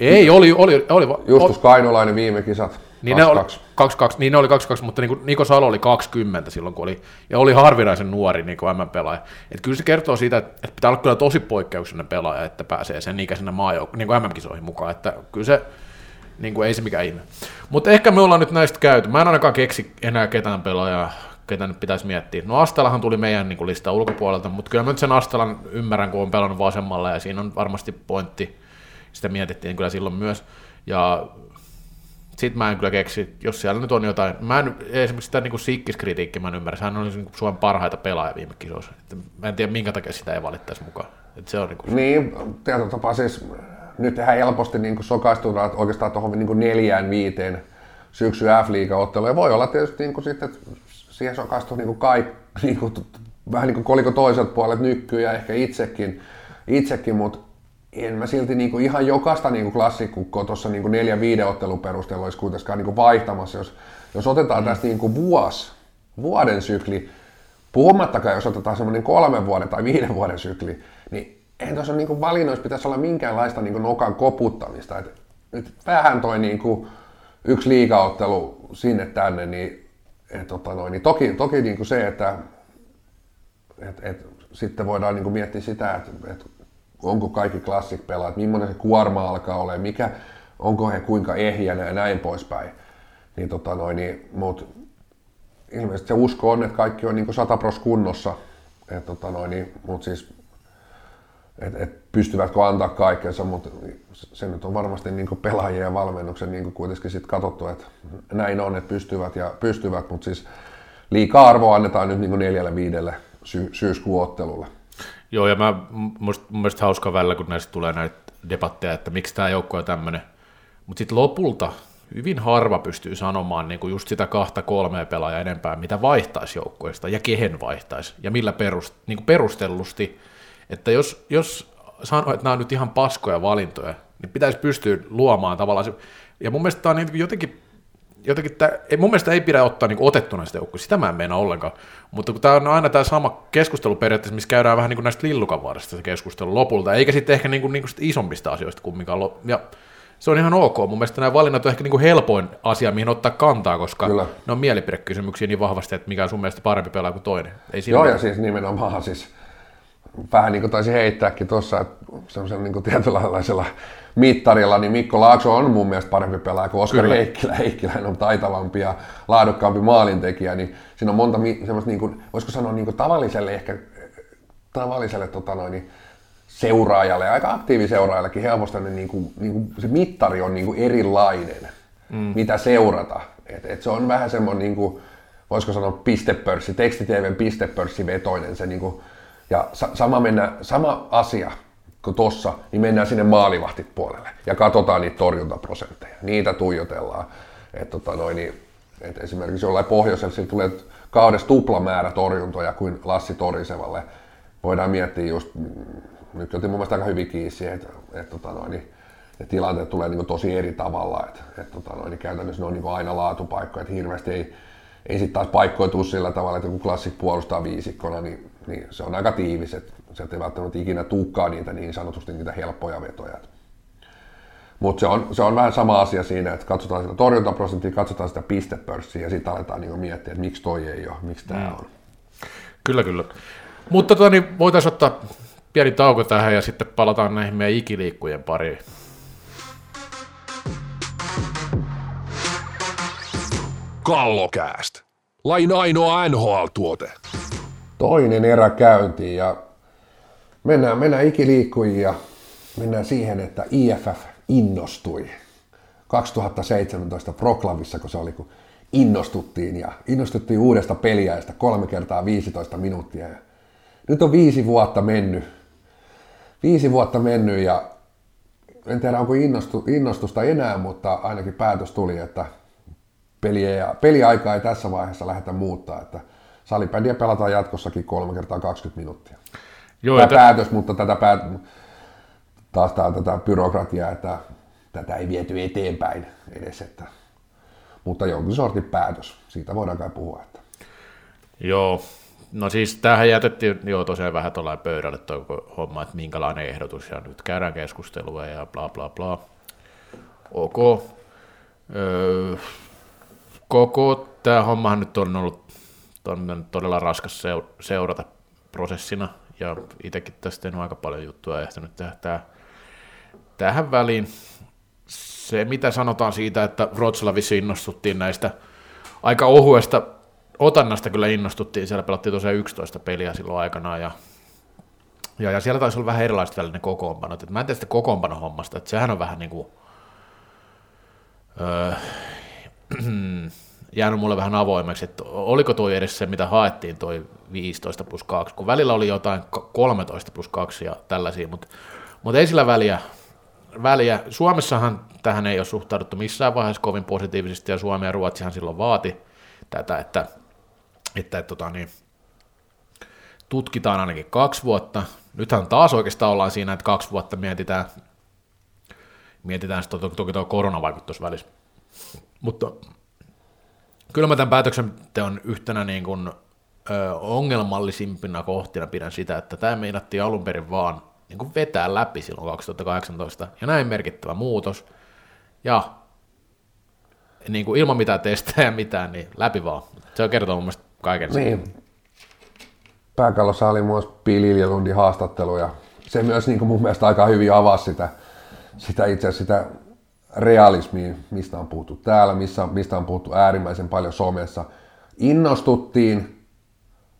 ei, oli, oli, oli. Justus Kainulainen viime kisat. Niin ne, oli, 22, niin ne oli 22, mutta niin Niko Salo oli 20 silloin, kun oli, ja oli harvinaisen nuori niin kuin M-pelaaja. Et kyllä se kertoo siitä, että, että pitää olla kyllä tosi poikkeuksellinen pelaaja, että pääsee sen ikäisenä maajouk- niin kuin MM-kisoihin mukaan, että kyllä se, niin kuin ei se mikään ihme. Mutta ehkä me ollaan nyt näistä käyty. Mä en ainakaan keksi enää ketään pelaajaa, ketä nyt pitäisi miettiä. No Astelahan tuli meidän niin lista ulkopuolelta, mutta kyllä mä nyt sen Astelan ymmärrän, kun on pelannut vasemmalla, ja siinä on varmasti pointti sitä mietittiin kyllä silloin myös. Ja sitten mä en kyllä keksi, jos siellä nyt on jotain, mä en, esimerkiksi sitä niin sikkiskritiikki mä en ymmärrä, hän on niin Suomen parhaita pelaajia viime kisoissa. Että mä en tiedä minkä takia sitä ei valittaisi mukaan. Että se on niin, kuin... niin tietyllä tapaa siis nyt ihan helposti niin sokaistutaan oikeastaan tuohon niin neljään viiteen syksy f otteluun voi olla tietysti niin kuin sitten, että siihen sokaistuu niin kuin kaikki, niin kuin, vähän niin kuin koliko toiselta puolet nykkyy ja ehkä itsekin, itsekin mutta en mä silti niinku ihan jokaista niinku klassikukkoa tuossa niinku neljä viiden ottelun perusteella olisi kuitenkaan niinku vaihtamassa. Jos, jos otetaan mm. tästä niinku vuosi, vuoden sykli, puhumattakaan jos otetaan semmoinen kolmen vuoden tai viiden vuoden sykli, niin ei tuossa niinku valinnoissa pitäisi olla minkäänlaista niinku nokan koputtamista. Et nyt vähän toi niinku yksi liigaottelu sinne tänne, niin, et, tota noin, niin toki, toki niinku se, että et, et, sitten voidaan niinku miettiä sitä, että et onko kaikki classic pelaat, millainen se kuorma alkaa olemaan, mikä, onko he kuinka ehjänä ja näin poispäin. Niin, tota noin, niin, mut ilmeisesti se usko on, että kaikki on niin 100 pros kunnossa, et, tota noin, niin, mut siis, et, et pystyvätkö antaa kaikkensa, mutta se nyt on varmasti niin pelaajien ja valmennuksen niin kuitenkin sit katsottu, että näin on, että pystyvät ja pystyvät, mutta siis liikaa arvoa annetaan nyt niin neljälle viidelle sy- syyskuun. Joo, ja mä, musta, mun mielestä hauska välillä, kun näistä tulee näitä debatteja, että miksi tämä joukko on tämmöinen. Mutta sitten lopulta hyvin harva pystyy sanomaan niin just sitä kahta kolmea pelaajaa enempää, mitä vaihtaisi joukkueesta ja kehen vaihtaisi ja millä perust, niin perustellusti. Että jos, jos sanoo, että nämä on nyt ihan paskoja valintoja, niin pitäisi pystyä luomaan tavallaan se. Ja mun mielestä tämä on niin jotenkin jotenkin tämä, ei, mun mielestä ei pidä ottaa niin otettuna sitä joukkoa, sitä mä en meinaa ollenkaan, mutta kun tämä on aina tämä sama keskustelu periaatteessa, missä käydään vähän niin kuin näistä lillukanvaarista se keskustelu lopulta, eikä sitten ehkä niin kuin, niin kuin isommista asioista kumminkaan, ja se on ihan ok, mun mielestä nämä valinnat on ehkä niin kuin helpoin asia, mihin ottaa kantaa, koska Kyllä. ne on mielipidekysymyksiä niin vahvasti, että mikä on sun mielestä parempi pelaa kuin toinen. Ei Joo, ja siis nimenomaan siis vähän niin kuin taisi heittääkin tuossa, että semmoisella niin tietynlaisella mittarilla, niin Mikko Laakso on mun mielestä parempi pelaaja kuin Oskari Heikkilä. Heikkilä on taitavampi ja laadukkaampi maalintekijä, niin siinä on monta semmoista, niin kuin, voisiko sanoa niin kuin tavalliselle ehkä tavalliselle tota noin, niin seuraajalle ja aika aktiiviseuraajallekin helposti niin kuin, niin kuin se mittari on niin kuin erilainen, mm. mitä seurata. Et, et se on vähän semmoinen, niin kuin, voisiko sanoa pistepörssi, tekstitieven pistepörssi vetoinen se niin kuin, Ja sa- sama, mennä, sama asia kuin tossa, niin mennään sinne maalivahtit puolelle ja katsotaan niitä torjuntaprosentteja. Niitä tuijotellaan. Et, tota noin, niin, et esimerkiksi jollain pohjoisella sillä tulee kaudessa tuplamäärä torjuntoja kuin Lassi Torisevalle. Voidaan miettiä just, mm, nyt otin mun mielestä aika hyvin kiinni että et, tota noin, niin, ne tilanteet tulee niin tosi eri tavalla. Et, et, tota noin, niin käytännössä ne on niin aina laatupaikkoja, että hirveästi ei, ei sitten taas paikkoja tule sillä tavalla, että joku klassik puolustaa viisikkona, niin, niin se on aika tiivis, että sieltä ei välttämättä ikinä tuukkaa niitä niin sanotusti niitä helppoja vetoja. Mutta se on, se on vähän sama asia siinä, että katsotaan sitä torjuntaprosenttia, katsotaan sitä pistepörssiä ja sitten aletaan niin miettiä, että miksi toi ei ole, miksi tämä mm. on. Kyllä, kyllä. Mutta tota, niin voitaisiin ottaa pieni tauko tähän ja sitten palataan näihin meidän ikiliikkujen pariin. Kallokääst. Lain ainoa NHL-tuote. Toinen erä käyntiin ja mennään, mennään ikiliikkujiin ja mennään siihen, että IFF innostui 2017 Proklavissa, kun se oli, kun innostuttiin ja innostuttiin uudesta peliäistä kolme kertaa 15 minuuttia. Ja nyt on viisi vuotta mennyt, viisi vuotta mennyt ja en tiedä onko innostu, innostusta enää, mutta ainakin päätös tuli, että peliä ja, peliaikaa ei tässä vaiheessa lähdetä muuttaa, että salibändiä pelataan jatkossakin kolme kertaa 20 minuuttia. Joo, tämä päätös, mutta tätä päät... taas tämä tätä byrokratiaa, että tätä ei viety eteenpäin edes, että... mutta jonkin sortin päätös, siitä voidaan kai puhua. Että... Joo, no siis tähän jätettiin jo tosiaan vähän tuollainen pöydälle tuo homma, että minkälainen ehdotus, ja nyt käydään keskustelua ja bla bla bla. Ok. Öö, koko tämä hommahan nyt on ollut on todella raskas seurata prosessina, ja itsekin tästä on aika paljon juttua ehtinyt tehdä tää, tähän väliin. Se, mitä sanotaan siitä, että Wroclawissa innostuttiin näistä aika ohuesta otannasta kyllä innostuttiin, siellä pelattiin tosiaan 11 peliä silloin aikanaan, ja, ja, ja siellä taisi olla vähän erilaiset välinen kokoonpanot, että mä en tiedä sitä kokoonpanohommasta, että sehän on vähän niin kuin, öö, jäänyt mulle vähän avoimeksi, että oliko toi edes se, mitä haettiin, toi 15 plus 2, kun välillä oli jotain 13 plus 2 ja tällaisia, mutta, mutta ei sillä väliä, väliä. Suomessahan tähän ei ole suhtauduttu missään vaiheessa kovin positiivisesti, ja Suomi ja Ruotsihan silloin vaati tätä, että, että, että tota, niin, tutkitaan ainakin kaksi vuotta. Nythän taas oikeastaan ollaan siinä, että kaksi vuotta mietitään, mietitään sitten toki, tuo korona välissä. Mutta kyllä mä tämän päätöksenteon yhtenä niin kuin, ö, ongelmallisimpina kohtina pidän sitä, että tämä meinattiin alun perin vaan niin kuin vetää läpi silloin 2018, ja näin merkittävä muutos, ja niin kuin ilman mitään testejä ja mitään, niin läpi vaan. Se on kertoo mun mielestä kaiken niin. Pääkallossa oli myös Pililjelundin haastattelu, ja se myös niin kuin mun mielestä aika hyvin avasi sitä, sitä itse sitä realismiin, mistä on puhuttu täällä, missä, mistä on puhuttu äärimmäisen paljon somessa. Innostuttiin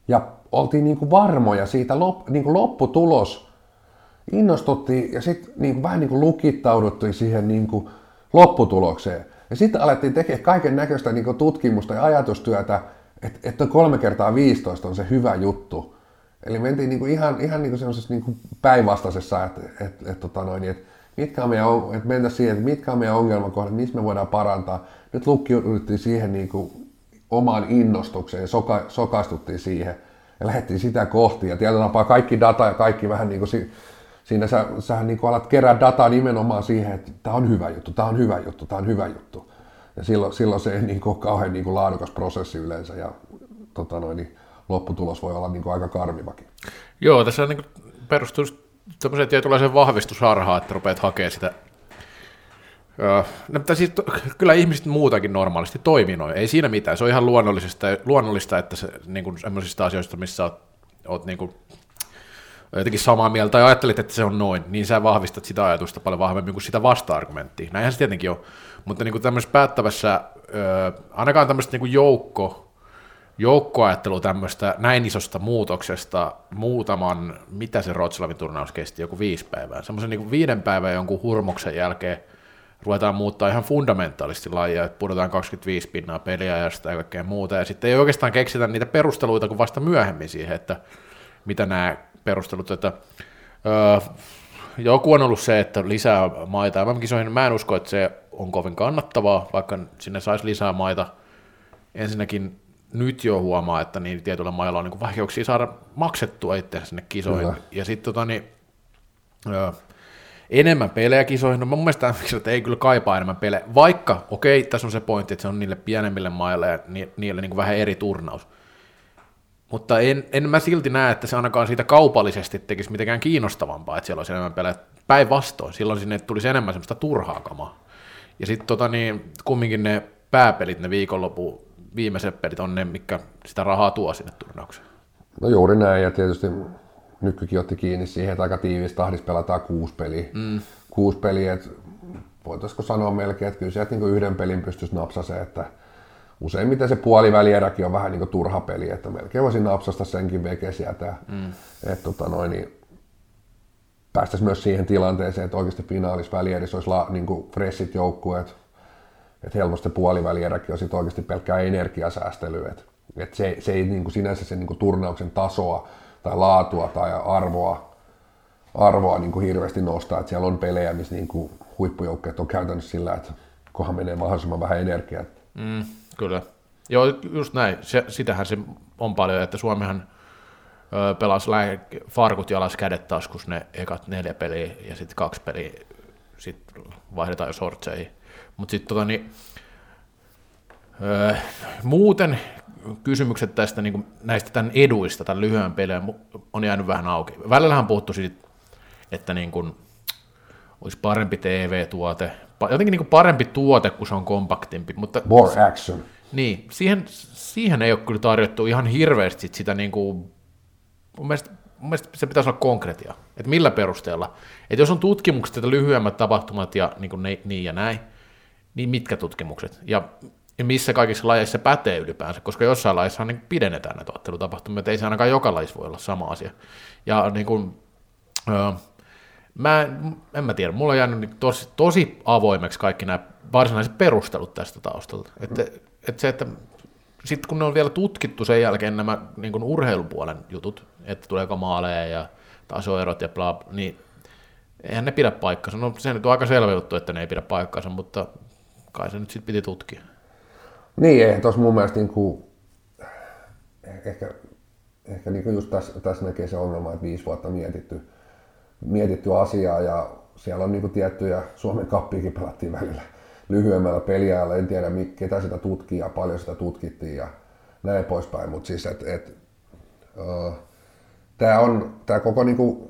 ja oltiin niin kuin varmoja siitä lop, niin kuin lopputulos. Innostuttiin ja sitten niin vähän niin kuin lukittauduttiin siihen niin kuin lopputulokseen. Ja sitten alettiin tekemään kaiken näköistä niin tutkimusta ja ajatustyötä, että, että kolme kertaa 15 on se hyvä juttu. Eli mentiin niin kuin ihan, ihan niin kuin niin kuin päinvastaisessa, että, että, että, että, tota noin, että mitkä on meidän, että mentä siihen, että mitkä on meidän ongelmakohdat, missä me voidaan parantaa. Nyt lukkiuduttiin siihen niin kuin omaan innostukseen soka, sokastuttiin siihen ja lähdettiin sitä kohti. Ja tietyllä tapaa kaikki data ja kaikki vähän niin kuin si, siinä sä, sähän niin kuin alat kerää dataa nimenomaan siihen, että tämä on hyvä juttu, tämä on hyvä juttu, tämä on hyvä juttu. Ja silloin, silloin se ei niin kuin kauhean niin kuin laadukas prosessi yleensä ja tota noin, niin lopputulos voi olla niin kuin aika karmivakin. Joo, tässä niin perustuu tämmöiseen tietynlaiseen vahvistusharhaan, että rupeat hakemaan sitä. No, mutta siis, kyllä ihmiset muutakin normaalisti toimii noin, ei siinä mitään, se on ihan luonnollista, luonnollista että se, niin kuin sellaisista asioista, missä olet, olet niin kuin, jotenkin samaa mieltä tai ajattelit, että se on noin, niin sä vahvistat sitä ajatusta paljon vahvemmin kuin sitä vasta-argumenttia. Näinhän se tietenkin on, mutta niin kuin tämmöisessä päättävässä, ainakaan tämmöistä niin kuin joukko, joukkoajattelu tämmöistä näin isosta muutoksesta muutaman, mitä se Rotslavin turnaus kesti, joku viisi päivää. Semmoisen niin viiden päivän jonkun hurmuksen jälkeen ruvetaan muuttaa ihan fundamentaalisti lajia, että pudotaan 25 pinnaa peliä ja kaikkea muuta, ja sitten ei oikeastaan keksitä niitä perusteluita kuin vasta myöhemmin siihen, että mitä nämä perustelut, että öö, joku on ollut se, että lisää maita MM-kisoihin, mä en usko, että se on kovin kannattavaa, vaikka sinne saisi lisää maita. Ensinnäkin nyt jo huomaa, että niin tietyllä mailla on niin vaikeuksia saada maksettua itse sinne kisoihin. Kyllä. Ja sitten tota, niin, öö, enemmän pelejä kisoihin. No mun mielestä että ei kyllä kaipaa enemmän pelejä, vaikka okei, tässä on se pointti, että se on niille pienemmille maille ja niille niin kuin vähän eri turnaus. Mutta en, en mä silti näe, että se ainakaan siitä kaupallisesti tekisi mitenkään kiinnostavampaa, että siellä olisi enemmän pelejä. Päinvastoin, silloin sinne tulisi enemmän semmoista turhaa kamaa. Ja sitten tota, niin, kumminkin ne pääpelit, ne viikonlopun viimeiset pelit on ne, mikä sitä rahaa tuo sinne turnaukseen. No juuri näin, ja tietysti nykykin otti kiinni siihen, että aika tiivis tahdissa pelataan kuusi peliä. Mm. Kuusi peliä, että voitaisiko sanoa melkein, että kyllä sieltä niin yhden pelin pystyisi napsaseen, että useimmiten se puolivälieräkin on vähän niin kuin turha peli, että melkein voisin napsasta senkin veke sieltä. Mm. Että tota noin, niin päästäisiin myös siihen tilanteeseen, että oikeasti välierissä olisi la, niin kuin freshit joukkueet, että helposti puolivälieräkin on sitten oikeasti pelkkää energiasäästelyä. Että, että se, se ei niin kuin sinänsä se niin kuin turnauksen tasoa tai laatua tai arvoa, arvoa niin kuin hirveästi nostaa. Että siellä on pelejä, missä niin kuin huippujoukkeet on käytännössä sillä, että kohan menee mahdollisimman vähän energiaa. Mm, kyllä. Joo, just näin. Se, sitähän se on paljon, että Suomihan pelasi lä- farkut jalas kädet taskus ne ekat neljä peliä ja sitten kaksi peliä sitten vaihdetaan jo sortseihin. Mutta sitten tota, niin, öö, muuten kysymykset tästä niin näistä tämän eduista, tämän lyhyen pelin on jäänyt vähän auki. Välillä on puhuttu siitä, että niin kuin, olisi parempi TV-tuote, jotenkin niin kuin parempi tuote, kun se on kompaktimpi. Mutta More action. Niin, siihen, siihen ei ole kyllä tarjottu ihan hirveästi sitä niin kuin, mun mielestä, mun mielestä se pitäisi olla konkretia, että millä perusteella. Että jos on tutkimukset, että lyhyemmät tapahtumat ja niin, kuin ne, niin ja näin, niin mitkä tutkimukset? Ja missä kaikissa lajeissa pätee ylipäänsä, koska jossain laissa niin pidennetään näitä ottelutapahtumia, että ei se ainakaan joka lajissa voi olla sama asia. Ja niin kuin, öö, mä, en mä tiedä, mulla on jäänyt niin tosi, tosi avoimeksi kaikki nämä varsinaiset perustelut tästä taustalta. Että, että se, että sitten kun ne on vielä tutkittu sen jälkeen nämä niin kuin urheilupuolen jutut, että tuleeko maaleja ja tasoerot ja bla, niin eihän ne pidä paikkansa. No se nyt on aika selvä juttu, että ne ei pidä paikkansa, mutta kai se nyt sitten piti tutkia. Niin, eihän tuossa mun mielestä niin kuin, ehkä, ehkä niin kuin just tässä, tässä näkee se ongelma, että viisi vuotta mietitty, mietitty asiaa ja siellä on niin kuin tiettyjä Suomen kappiikin pelattiin välillä lyhyemmällä peliajalla. En tiedä, ketä sitä tutkii ja paljon sitä tutkittiin ja näin poispäin, mutta siis, että et, uh, tämä on, tämä koko niin kuin,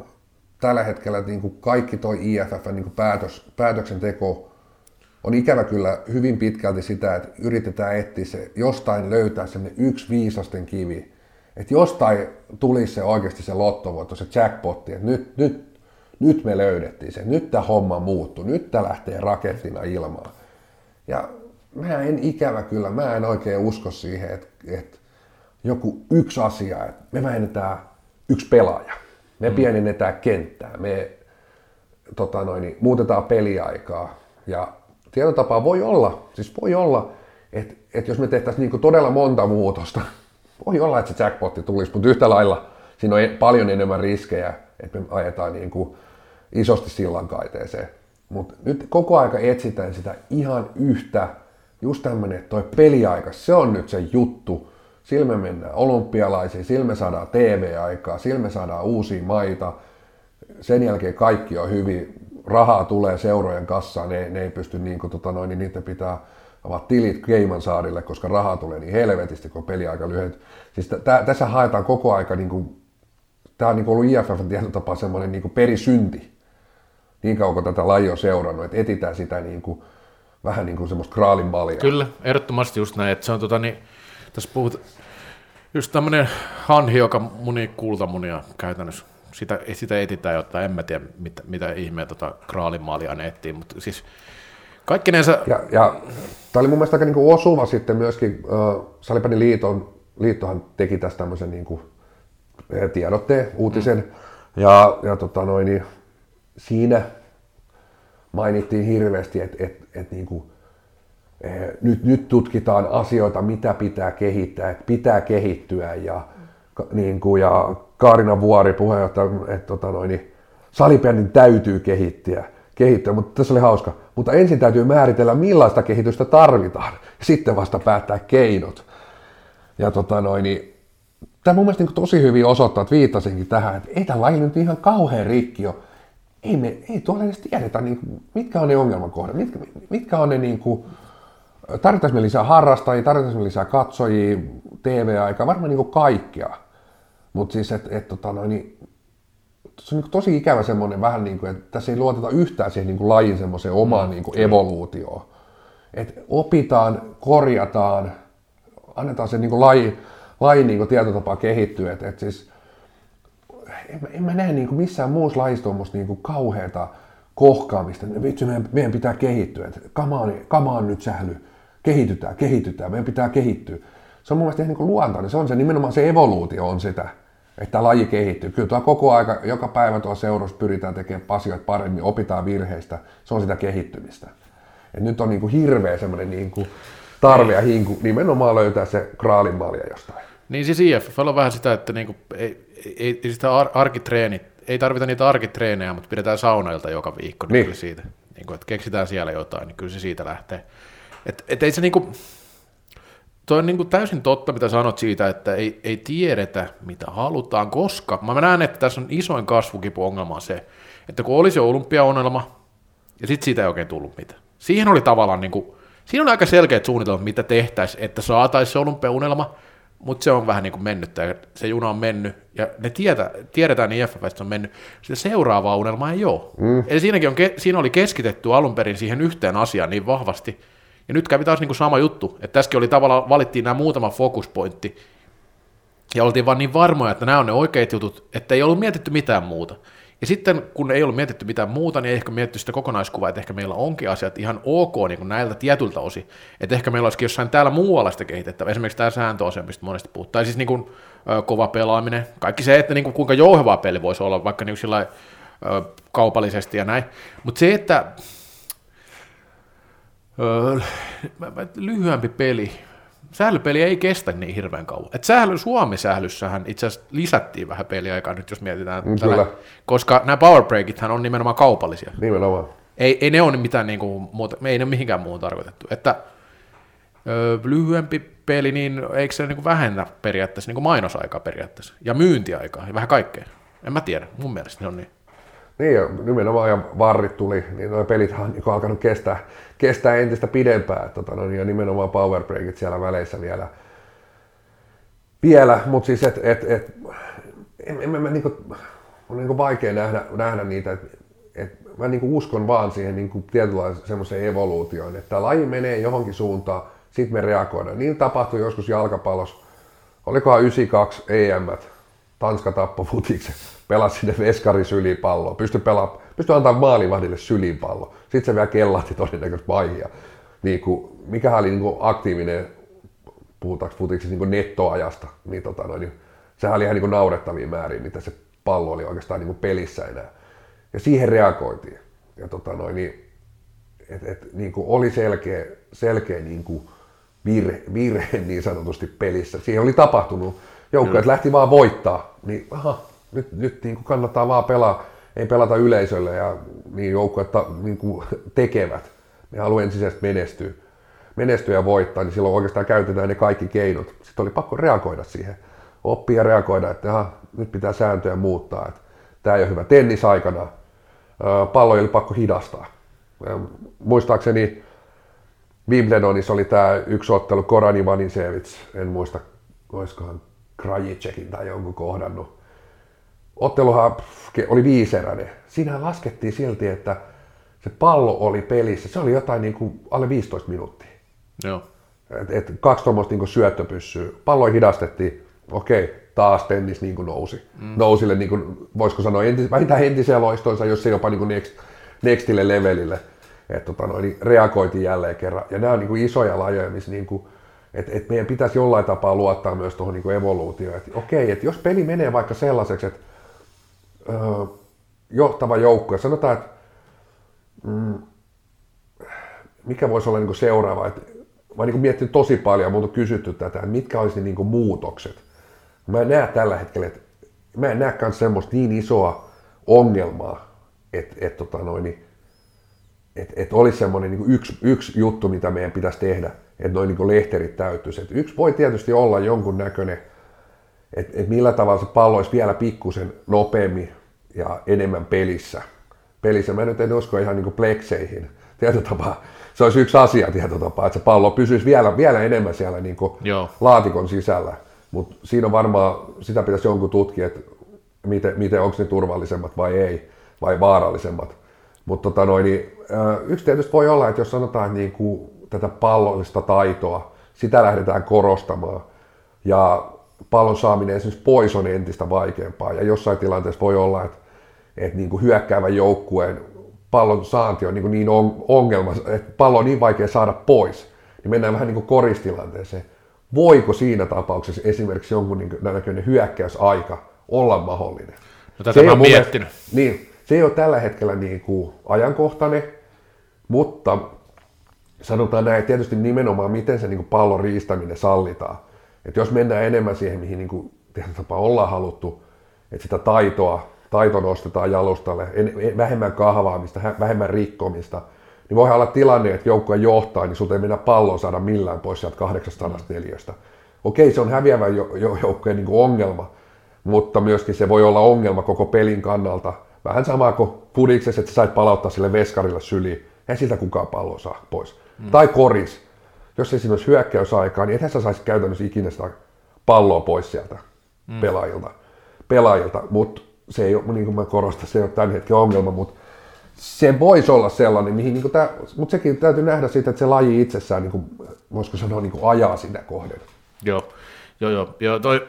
tällä hetkellä niin kuin kaikki toi IFF niin kuin päätös, päätöksenteko on ikävä kyllä hyvin pitkälti sitä, että yritetään etsiä se, jostain löytää se yksi viisasten kivi. Että jostain tulisi se oikeasti se lottovoitto, se jackpotti, että nyt, nyt, nyt me löydettiin se, nyt tämä homma muuttuu, nyt tämä lähtee rakettina ilmaan. Ja mä en ikävä kyllä, mä en oikein usko siihen, että, että joku yksi asia, että me vähennetään yksi pelaaja, me mm. pienennetään kenttää, me tota noin, niin muutetaan peliaikaa ja tietotapaa voi olla, siis voi olla, että, että jos me tehtäisiin niin todella monta muutosta, voi olla, että se jackpotti tulisi, mutta yhtä lailla siinä on paljon enemmän riskejä, että me ajetaan niin kuin isosti sillankaiteeseen. Mutta nyt koko aika etsitään sitä ihan yhtä, just tämmöinen, että toi peliaika, se on nyt se juttu. Sillä me mennään olympialaisiin, sillä me saadaan TV-aikaa, sillä me saadaan uusia maita. Sen jälkeen kaikki on hyvin, rahaa tulee seurojen kassaan, ne, ne ei pysty niin kuin, tota noin, niin niiden pitää avaa tilit Keimansaarille, koska rahaa tulee niin helvetisti, kun peliaika lyhyt. Siis t- tässä haetaan koko aika, niin kuin, tämä on niin ollut IFFn tietotapa semmoinen niin perisynti, niin kauan kuin tätä lajia on seurannut, että etitään sitä niin kuin, vähän niin kuin semmoista kraalin balia. Kyllä, ehdottomasti just näin, että se on tota, niin, tässä puhut, just tämmöinen hanhi, joka muni kultamunia käytännössä sitä, sitä etitään, jotta en mä tiedä, mitä, mitä ihmeä tota kraalimaalia ne etsii, mutta siis kaikkinensa... Ja, ja tämä oli mun mielestä aika niin kuin osuva sitten myöskin, äh, Salipanin liiton, liittohan teki tästä tämmöisen niin kuin tiedotteen, uutisen, mm. ja, ja tota noin, niin siinä mainittiin hirveästi, että et, et niin kuin, nyt, nyt tutkitaan asioita, mitä pitää kehittää, että pitää kehittyä ja niin kuin, ja Kaarina Vuori puheenjohtaja, että tota noin, niin salibändin täytyy kehittyä, kehittyä, mutta tässä oli hauska. Mutta ensin täytyy määritellä, millaista kehitystä tarvitaan, sitten vasta päättää keinot. Ja tota noin, niin, tämä mun mielestä niin tosi hyvin osoittaa, että viittasinkin tähän, että ei tämä laji nyt ihan kauhean rikki ole. Ei, me, ei tuolla edes tiedetä, niin kuin, mitkä on ne ongelmakohdat, mitkä, mitkä on ne, niin kuin, tarvitaanko me lisää harrastajia, tarvitaanko me lisää katsojia, TV-aikaa, varmaan niin kuin kaikkea. Mutta siis, että et, tota noin, niin, se on niin tosi ikävä semmoinen vähän niin kuin, että tässä ei luoteta yhtään siihen niin kuin lajin semmoiseen omaan niin kuin evoluutioon. Että opitaan, korjataan, annetaan se niin kuin laji, lajin niin kuin tietotapa kehittyä. Että et siis, en, en mä näe niin kuin missään muussa lajissa tuommoista niin kuin kauheata kohkaamista. Vitsi, meidän, meidän pitää kehittyä. Että kama on, kama on nyt sähly. Kehitytään, kehitytään, meidän pitää kehittyä. Se on mun mielestä ihan niin kuin luontainen. Se on se nimenomaan se evoluutio on sitä, että laji kehittyy. Kyllä tuo koko aika, joka päivä tuolla seurassa pyritään tekemään asioita paremmin, opitaan virheistä. Se on sitä kehittymistä. Et nyt on niin kuin hirveä semmoinen niin kuin tarve ja hinku nimenomaan löytää se kraalin malja jostain. Niin siis IFF on vähän sitä, että niinku, ei, ei, ei sitä ar- arkitreenit, ei tarvita niitä arkitreenejä, mutta pidetään saunailta joka viikko, niin, Niin. siitä, niinku, että keksitään siellä jotain, niin kyllä se siitä lähtee. Et, et ei se niinku, toi on niinku täysin totta, mitä sanot siitä, että ei, ei tiedetä, mitä halutaan, koska mä näen, että tässä on isoin kasvukipuongelma on se, että kun oli se olympiaunelma, ja sitten siitä ei oikein tullut mitään. Siihen oli tavallaan, niin kuin, siinä on aika selkeät suunnitelmat, mitä tehtäisiin, että saataisiin se olympiaunelma, mutta se on vähän niin kuin mennyt, se juna on mennyt, ja ne tietä, tiedetään niin IFF, on mennyt, sitä seuraavaa unelmaa ei ole. Mm. Eli siinäkin on, siinä oli keskitetty alun perin siihen yhteen asiaan niin vahvasti, ja nyt kävi taas niin kuin sama juttu, että tässäkin oli tavallaan, valittiin nämä muutama fokuspointti, ja oltiin vaan niin varmoja, että nämä on ne oikeat jutut, että ei ollut mietitty mitään muuta. Ja sitten kun ei ollut mietitty mitään muuta, niin ei ehkä mietitty sitä kokonaiskuvaa, että ehkä meillä onkin asiat ihan ok niin kuin näiltä tietyltä osin. Että ehkä meillä olisikin jossain täällä muualla sitä kehitettävä. Esimerkiksi tämä sääntöasia, mistä monesti puhutaan. Tai siis niin kuin, ö, kova pelaaminen. Kaikki se, että niin kuin, kuinka jouhevaa peli voisi olla, vaikka niin kuin sillä ö, kaupallisesti ja näin. Mutta se, että Öö, lyhyempi peli. Sählypeli ei kestä niin hirveän kauan. Et sähly, Suomi-sählyssähän itse asiassa lisättiin vähän peliaikaa nyt, jos mietitään. Mm, tällä- kyllä. koska nämä power breakithän on nimenomaan kaupallisia. Nimenomaan. Ei, ei ne ole mitään niinku muuta, ei ne ole mihinkään muuhun tarkoitettu. Että öö, lyhyempi peli, niin eikö se niinku vähennä periaatteessa niinku mainosaikaa periaatteessa? Ja myyntiaikaa ja vähän kaikkea. En mä tiedä, mun mielestä se on niin. Niin, ja nimenomaan ja varrit tuli, niin nuo pelit on niin alkanut kestää, kestää entistä pidempään. että Tota, no, ja nimenomaan power breakit siellä väleissä vielä. Vielä, mutta siis et, et, et, en, en, niinku, on niinku vaikea nähdä, nähdä niitä, että et, mä niinku uskon vaan siihen niinku tietynlaiseen semmoiseen evoluutioon, että laji menee johonkin suuntaan, sitten me reagoidaan. Niin tapahtui joskus jalkapallossa, olikohan 92 EM, Tanska tappoi futiksen, pelasi sinne sylipalloa, pystyi, pelaa, pystyi antaa maalivahdille sylipallo. Sitten se vielä kellahti todennäköisesti vaihia. Niin kuin, mikä oli niin kuin aktiivinen, puhutaanko futiksessa niin kuin nettoajasta, niin, tota noin, niin sehän oli ihan niin kuin naurettavia määrin, mitä se pallo oli oikeastaan niin kuin pelissä enää. Ja siihen reagoitiin. Ja tota noin, niin, et, et, niin kuin oli selkeä, selkeä niin kuin virhe, virhe niin sanotusti pelissä. Siihen oli tapahtunut. Joukkueet lähti vaan voittaa. Niin aha, nyt, nyt niin kuin kannattaa vaan pelaa. Ei pelata yleisölle ja niin joukkueet niin tekevät. Ne haluaa ensisijaisesti menestyä. menestyä ja voittaa, niin silloin oikeastaan käytetään ne kaikki keinot. Sitten oli pakko reagoida siihen. Oppia reagoida, että aha, nyt pitää sääntöjä muuttaa. Että tämä ei ole hyvä tennisaikana. Ää, Pallo oli pakko hidastaa. Ja muistaakseni Wimbledonissa oli tämä yksi ottelu Koran Ivanisevic, en muista, olisikohan Krajicekin tai jonkun kohdannut. Otteluhan oli viiseräinen. Siinähän laskettiin silti, että se pallo oli pelissä. Se oli jotain niin kuin alle 15 minuuttia. Joo. Et, et kaksi tuommoista niin syöttöpyssyä. Pallo hidastettiin. Okei, taas tennis niin kuin nousi. Mm. Nousille, niin kuin, voisiko sanoa, entis, vähintään entiseen loistoonsa, jos ei jopa niin kuin next, nextille levelille. Et, tota, noin, niin reagoitiin jälleen kerran. Ja nämä on niin kuin isoja lajeja, missä niin kuin, et, et meidän pitäisi jollain tapaa luottaa myös tuohon niin evoluutioon. Et, okei, että jos peli menee vaikka sellaiseksi, että öö, johtava joukkue, sanotaan, että mm, mikä voisi olla niin kuin seuraava, että mä oon niin miettinyt tosi paljon, mutta kysytty tätä, että mitkä olisi niin kuin muutokset. Mä en näe tällä hetkellä, että mä en näe semmoista niin isoa ongelmaa, että et, tota noin, niin, et, et olisi semmoinen niin yksi, yksi juttu, mitä meidän pitäisi tehdä, että noin niin lehterit täyttyisi. Et yksi voi tietysti olla jonkun näköinen, että et millä tavalla se pallo olisi vielä pikkusen nopeammin ja enemmän pelissä. Pelissä mä nyt en usko ihan niin kuin plekseihin. Tietotapaa, se olisi yksi asia tietotapaa, että se pallo pysyisi vielä, vielä enemmän siellä niin kuin laatikon sisällä. Mutta siinä on varmaan, sitä pitäisi jonkun tutkia, että miten, miten onko ne turvallisemmat vai ei, vai vaarallisemmat. Mutta tota noin, niin, yksi tietysti voi olla, että jos sanotaan niin kuin tätä pallollista taitoa, sitä lähdetään korostamaan. Ja pallon saaminen esimerkiksi pois on entistä vaikeampaa. Ja jossain tilanteessa voi olla, että, että niin kuin hyökkäävän joukkueen pallon saanti on niin, niin ongelma, että pallo on niin vaikea saada pois, niin mennään vähän niin kuin koristilanteeseen. Voiko siinä tapauksessa esimerkiksi jonkun niin näköinen hyökkäysaika olla mahdollinen? No tätä se mä miettinyt. Mielestä, niin, se ei ole tällä hetkellä niin kuin ajankohtainen, mutta sanotaan näin, tietysti nimenomaan miten se niin kuin pallon riistäminen sallitaan. Että jos mennään enemmän siihen, mihin niin kuin, tapaa ollaan haluttu, että sitä taitoa, taito nostetaan jalustalle, en, vähemmän kahvaamista, vähemmän rikkomista, niin voihan olla tilanne, että joukkue johtaa, niin sulta ei mennä pallon saada millään pois sieltä 804. Okei, se on häviävä joukkueen niin ongelma, mutta myöskin se voi olla ongelma koko pelin kannalta. Vähän sama kuin pudiksessa, että sä sait palauttaa sille veskarille syliin. Ei siltä kukaan palloa saa pois. Mm. Tai koris. Jos olisi hyökkäysaikaa, niin ethän sä saisi käytännössä ikinä sitä palloa pois sieltä mm. pelaajilta. pelaajilta. Mutta se ei ole, niin kuin mä korostan, se ei ole tämän hetken ongelma, mutta se voisi olla sellainen, mihin, niin tämä, mutta sekin täytyy nähdä siitä, että se laji itsessään, niin kuin, voisiko sanoa, niin kuin ajaa sitä kohden. Joo, joo, joo. joo toi,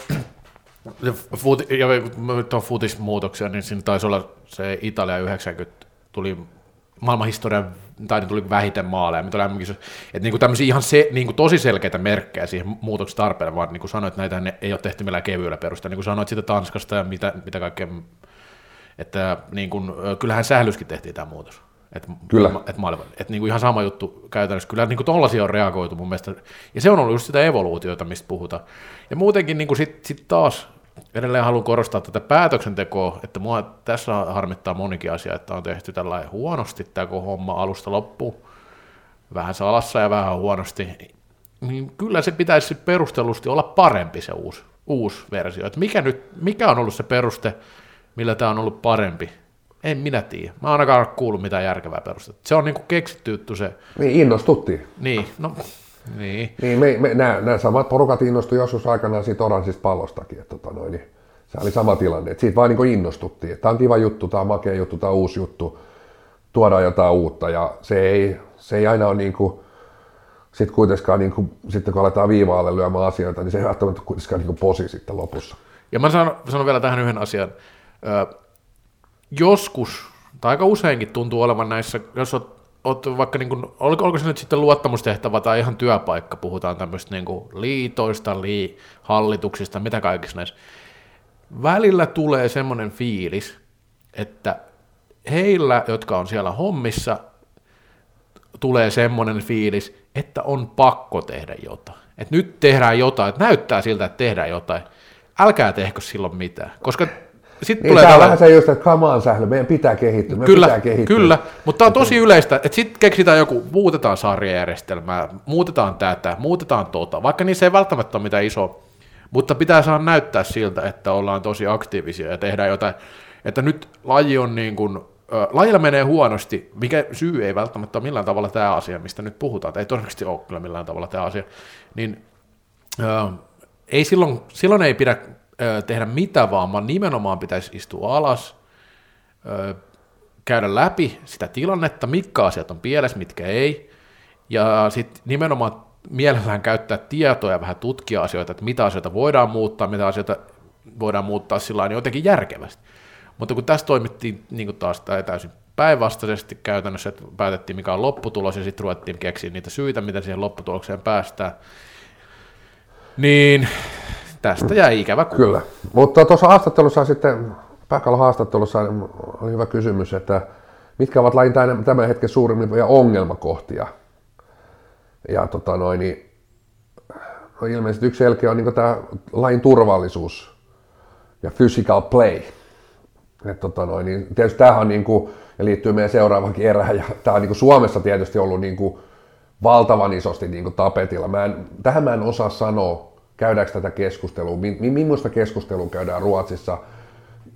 Fut, ja nyt on futismuutoksia, niin siinä taisi olla se Italia 90 tuli maailmanhistorian tai tuli vähiten maaleja, mitä oli että niin kuin tämmöisiä ihan se, niin kuin tosi selkeitä merkkejä siihen muutoksen vaan niin kuin sanoit, että näitä ei ole tehty millään kevyellä perusteella, niin kuin sanoit siitä Tanskasta ja mitä, mitä kaikkea, että niin kuin, kyllähän sählyskin tehtiin tämä muutos. Et, Kyllä. Et, et, et, niin kuin ihan sama juttu käytännössä. Kyllä niin kuin tollaisia on reagoitu mun mielestä. Ja se on ollut just sitä evoluutiota, mistä puhutaan. Ja muutenkin niin kuin sit, sit taas edelleen haluan korostaa tätä päätöksentekoa, että mua tässä harmittaa monikin asia, että on tehty tällainen huonosti tämä homma alusta loppuun, vähän salassa ja vähän huonosti, niin kyllä se pitäisi perustellusti olla parempi se uusi, uusi versio. Että mikä, nyt, mikä on ollut se peruste, millä tämä on ollut parempi? En minä tiedä. Mä ainakaan kuullut mitään järkevää perustetta. Se on niin kuin keksitty juttu se. Niin, innostuttiin. Niin, no niin. niin me, me, nämä, nämä, samat porukat innostuivat joskus aikanaan siitä oranssista pallostakin. Että, tota noin, niin se oli sama tilanne, että siitä vaan niin innostuttiin. Että tämä on kiva juttu, tämä on makea juttu, tämä on uusi juttu, tuodaan jotain uutta ja se ei, se ei aina ole niin kuin, sitten kuitenkaan, niin kuin, sitten kun aletaan viivaalle lyömään asioita, niin se ei välttämättä kuitenkaan niin posi sitten lopussa. Ja mä sanon, sanon vielä tähän yhden asian. Ö, joskus, tai aika useinkin tuntuu olevan näissä, jos olet oot vaikka, niin kuin, oliko, oliko se nyt sitten luottamustehtävä tai ihan työpaikka, puhutaan tämmöistä niin liitoista, lii, hallituksista, mitä kaikissa näissä. Välillä tulee semmoinen fiilis, että heillä, jotka on siellä hommissa, tulee semmoinen fiilis, että on pakko tehdä jotain. Että nyt tehdään jotain, että näyttää siltä, että tehdään jotain. Älkää tehkö silloin mitään, koska sitten niin, tulee tämä on vähän se just, että come on, sählö, meidän pitää kehittyä, meidän kyllä, pitää kehittyä. Kyllä, mutta tämä on tosi yleistä, että sitten keksitään joku, muutetaan sarjajärjestelmää, muutetaan tätä, muutetaan tota, vaikka niissä ei välttämättä ole mitään iso, mutta pitää saada näyttää siltä, että ollaan tosi aktiivisia ja tehdään jotain, että nyt laji on niin kuin, lajilla menee huonosti, mikä syy ei välttämättä ole millään tavalla tämä asia, mistä nyt puhutaan, ei todennäköisesti ole kyllä millään tavalla tämä asia, niin äh, ei silloin, silloin ei pidä tehdä mitä vaan, vaan nimenomaan pitäisi istua alas, käydä läpi sitä tilannetta, mitkä asiat on pielessä, mitkä ei, ja sitten nimenomaan mielellään käyttää tietoa ja vähän tutkia asioita, että mitä asioita voidaan muuttaa, mitä asioita voidaan muuttaa sillä jotenkin järkevästi. Mutta kun tässä toimittiin niin kuin taas täysin päinvastaisesti käytännössä, että päätettiin mikä on lopputulos ja sitten ruvettiin keksiä niitä syitä, miten siihen lopputulokseen päästään, niin tästä jäi ikävä kuva. Kyllä, mutta tuossa haastattelussa sitten, Päkälän haastattelussa oli hyvä kysymys, että mitkä ovat lajin tämän hetken suurimpia ongelmakohtia. Ja tota noin, niin no ilmeisesti yksi selkeä on niin tämä lain turvallisuus ja physical play. Et tota noin, niin tietysti tämähän on niin kuin, ja liittyy meidän seuraavaankin erään, ja tämä on niin kuin Suomessa tietysti ollut niin kuin valtavan isosti niin kuin tapetilla. Mä en, tähän mä en osaa sanoa, käydäänkö tätä keskustelua, mi, millaista keskustelua käydään Ruotsissa.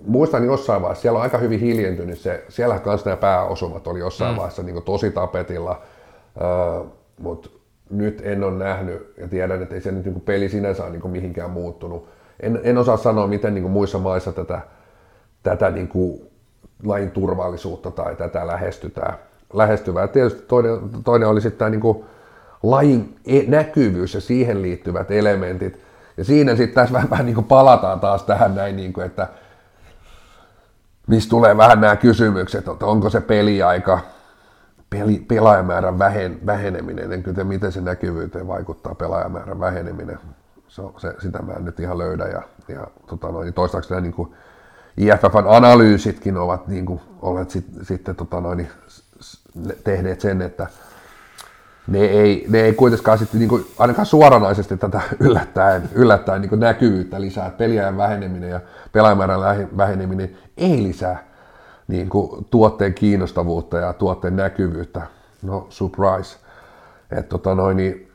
Muistan jossain vaiheessa, siellä on aika hyvin hiljentynyt se, siellä kanssa nämä pääosumat oli jossain mm. vaiheessa niin tosi tapetilla, uh, mutta nyt en ole nähnyt ja tiedän, että ei se nyt niin peli sinänsä ole niin kuin mihinkään muuttunut. En, en osaa sanoa, miten niin kuin muissa maissa tätä, tätä niin kuin lain turvallisuutta tai tätä lähestytään. lähestyvää. Tietysti toinen, toinen oli sitten tämä niin kuin lajin e- näkyvyys ja siihen liittyvät elementit. Ja siinä sitten tässä vähän, vähän niin kuin palataan taas tähän näin, niin kuin, että mistä tulee vähän nämä kysymykset, että onko se peliaika, peli, pelaajamäärän vähen, väheneminen, en kyllä miten se näkyvyyteen vaikuttaa pelaajamäärän väheneminen. Se, se, sitä mä en nyt ihan löydä. Ja, ja tota noin, toistaakseni nämä niin kuin IFFn analyysitkin ovat niin kuin, olleet sit, sitten tota noin, tehneet sen, että ne ei, ne ei kuitenkaan sitten niin kuin, ainakaan suoranaisesti tätä yllättäen, yllättäen niin näkyvyyttä lisää. Peliajan väheneminen ja pelaajamäärän väheneminen ei lisää niin kuin, tuotteen kiinnostavuutta ja tuotteen näkyvyyttä. No, surprise. Et, tota noin, niin,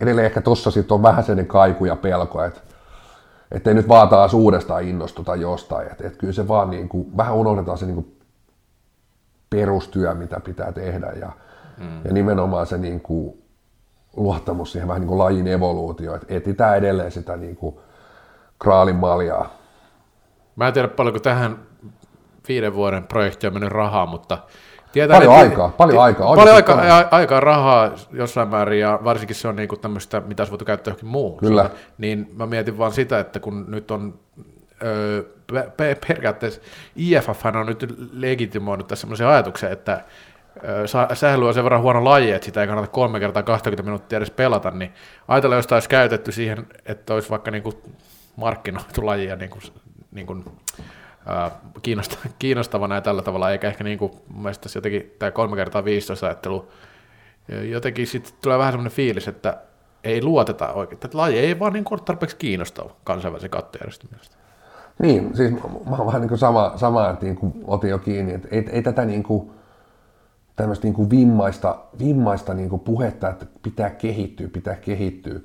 edelleen ehkä tuossa sitten on vähän sellainen kaiku ja pelko, että ei nyt vaan taas uudestaan innostuta jostain. Että et kyllä se vaan niin kuin, vähän unohdetaan se niin kuin perustyö, mitä pitää tehdä ja, mm. ja nimenomaan se niin kuin, luottamus siihen vähän niin kuin lajin evoluutio, että etsitään edelleen sitä niin kuin kraalin maljaa. Mä en tiedä paljonko tähän viiden vuoden projektiin on mennyt rahaa, mutta Tietää, paljon että, aikaa, paljon aikaa. Paljon aikaa, aikaa, aikaa, rahaa jossain määrin, ja varsinkin se on niin tämmöistä, mitä olisi voitu käyttää johonkin muuhun. Kyllä. Niin mä mietin vaan sitä, että kun nyt on öö, periaatteessa IFF on nyt legitimoinut tässä semmoisen ajatuksen, että sähly on sen verran huono laji, että sitä ei kannata kolme kertaa 20 minuuttia edes pelata, niin ajatella, jos olisi käytetty siihen, että olisi vaikka niin kuin markkinoitu lajia niin kuin, niin kuin kiinnostavana ja tällä tavalla, eikä ehkä niin kuin, mun mielestä jotenkin tämä kolme kertaa 15 ajattelu, jotenkin sitten tulee vähän semmoinen fiilis, että ei luoteta oikein, että laji ei vaan niin tarpeeksi kiinnostava kansainvälisen kattojärjestön mielestä. Niin, siis mä oon vähän niin kuin sama, sama että niin kuin otin jo kiinni, että ei, ei tätä niin kuin, tämmöistä niin kuin vimmaista, vimmaista niin kuin puhetta, että pitää kehittyä, pitää kehittyä,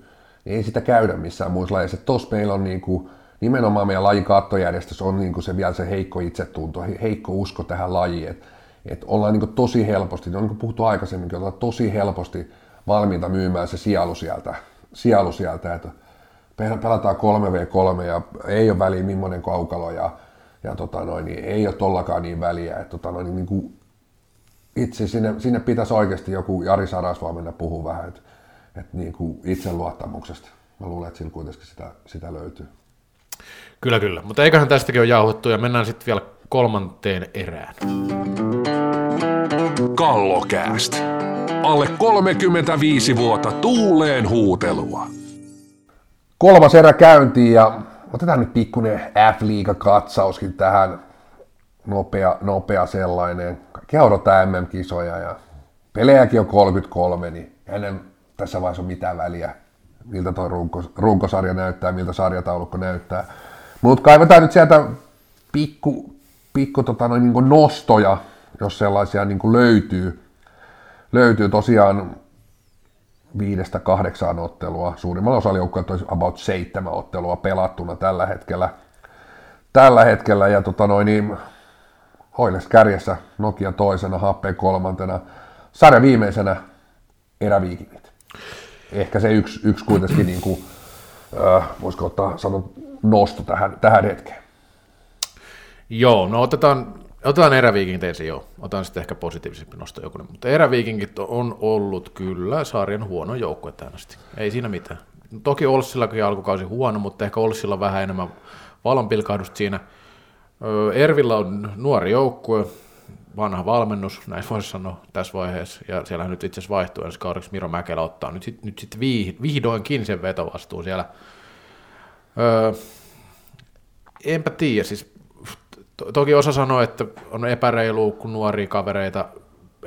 niin ei sitä käydä missään muissa lajeissa. Tuossa meillä on niin kuin, nimenomaan meidän lajin on niin kuin se vielä se heikko itsetunto, heikko usko tähän lajiin, että et ollaan niin kuin tosi helposti, niin kuin puhuttu aikaisemminkin, ollaan tosi helposti valmiita myymään se sielu sieltä, sielu sieltä että pelataan 3v3 ja ei ole väliä millainen kaukalo ja, ja tota noin, niin ei ole tollakaan niin väliä, että tota noin, niin kuin itse sinne, sinne pitäisi oikeasti joku Jari Sarasvaa mennä puhua vähän, että, että niin kuin itseluottamuksesta. Mä luulen, että sillä kuitenkin sitä, sitä löytyy. Kyllä, kyllä. Mutta eiköhän tästäkin ole jauhettu ja mennään sitten vielä kolmanteen erään. Kallokääst. Alle 35 vuotta tuuleen huutelua. Kolmas erä käyntiin ja otetaan nyt pikkuinen F-liiga katsauskin tähän. Nopea, nopea sellainen. Odotetaan MM-kisoja ja pelejäkin on 33, niin ennen tässä vaiheessa on mitään väliä, miltä tuo runko, runkosarja näyttää, miltä sarjataulukko näyttää. Mutta kaivetaan nyt sieltä pikku, pikku tota noin, niin nostoja, jos sellaisia niin löytyy. Löytyy tosiaan viidestä kahdeksaan ottelua. Suurimmalla osalla joukkoja on about seitsemän ottelua pelattuna tällä hetkellä. Tällä hetkellä ja tota noin, niin, Hoiles kärjessä, Nokia toisena, Happe kolmantena, sarja viimeisenä eräviikingit. Ehkä se yksi, yksi kuitenkin, niin kuin, äh, voisiko ottaa sanon, nosto tähän, tähän hetkeen. Joo, no otetaan, otetaan eräviikingit ensin, joo. Otetaan sitten ehkä positiivisempi nosto joku. Mutta eräviikingit on ollut kyllä sarjan huono joukkue tähän asti. Ei siinä mitään. Toki Olssillakin alkukausi huono, mutta ehkä Olssilla vähän enemmän valonpilkahdusta siinä. Ervillä on nuori joukkue, vanha valmennus, näin voisi sanoa tässä vaiheessa, ja siellä nyt itse asiassa vaihtuu ensi kaudeksi Miro Mäkelä ottaa nyt sitten nyt sit vihdoinkin sen vetovastuun siellä. Öö, enpä tiedä, siis to, toki osa sanoo, että on epäreilu, kun nuoria kavereita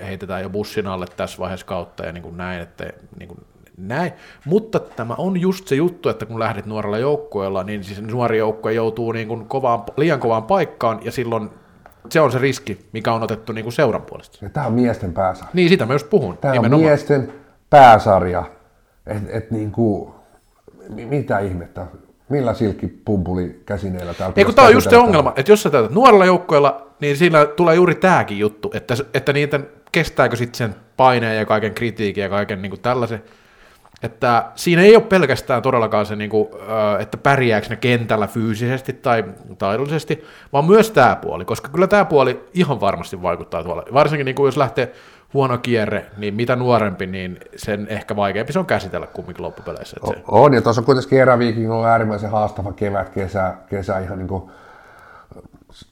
heitetään jo bussin alle tässä vaiheessa kautta ja niin kuin näin, että niin kuin, näin. Mutta tämä on just se juttu, että kun lähdet nuorella joukkueella, niin siis nuori joukkue joutuu niin kuin kovaan, liian kovaan paikkaan, ja silloin se on se riski, mikä on otettu niin kuin seuran puolesta. Ja tämä on miesten pääsarja. Niin, sitä mä just puhun. Tämä on nimenomaan. miesten pääsarja. Et, et niinku, mi- mitä ihmettä? Millä silkkipumpuli käsineillä täällä Ei kun tämä on just se ongelma, että jos sä täytät nuorella joukkoilla, niin siinä tulee juuri tämäkin juttu, että, että niitä kestääkö sitten sen paineen ja kaiken kritiikin ja kaiken niin kuin tällaisen. Että siinä ei ole pelkästään todellakaan se, niin kuin, että pärjääkö ne kentällä fyysisesti tai taidollisesti, vaan myös tämä puoli, koska kyllä tämä puoli ihan varmasti vaikuttaa tuolla. Varsinkin niin kuin jos lähtee huono kierre, niin mitä nuorempi, niin sen ehkä vaikeampi se on käsitellä kumminkin loppupeleissä. Että se, On, ja tuossa on kuitenkin eräviikin on äärimmäisen haastava kevät, kesä, kesä ihan niin kuin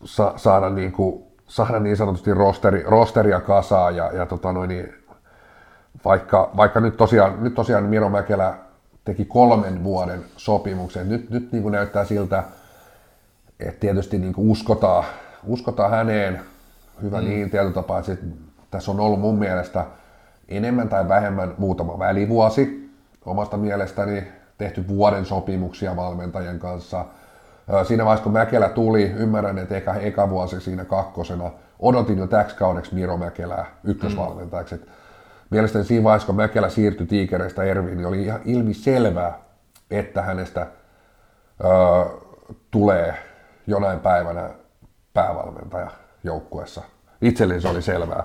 sa, saada, niin kuin, saada niin sanotusti rosteri, rosteria kasaan, ja, ja tota noin, niin, vaikka, vaikka nyt tosiaan, nyt tosiaan Miro Mäkelä teki kolmen vuoden sopimuksen, nyt, nyt niin kuin näyttää siltä, että tietysti niin kuin uskotaan, uskotaan häneen, hyvä mm. niin tietyllä tapaa, että sit, tässä on ollut mun mielestä enemmän tai vähemmän muutama välivuosi omasta mielestäni tehty vuoden sopimuksia valmentajien kanssa. Siinä vaiheessa, kun Mäkelä tuli, ymmärrän, että eka, eka vuosi siinä kakkosena, odotin jo täksi kaudeksi Miro Mäkelää ykkösvalmentajaksi. Mm. Mielestäni siinä vaiheessa, kun Mäkelä siirtyi Tiikereistä Erviin, niin oli ihan ilmi selvää, että hänestä ö, tulee jonain päivänä päävalmentaja joukkueessa. Itselleni se oli selvää.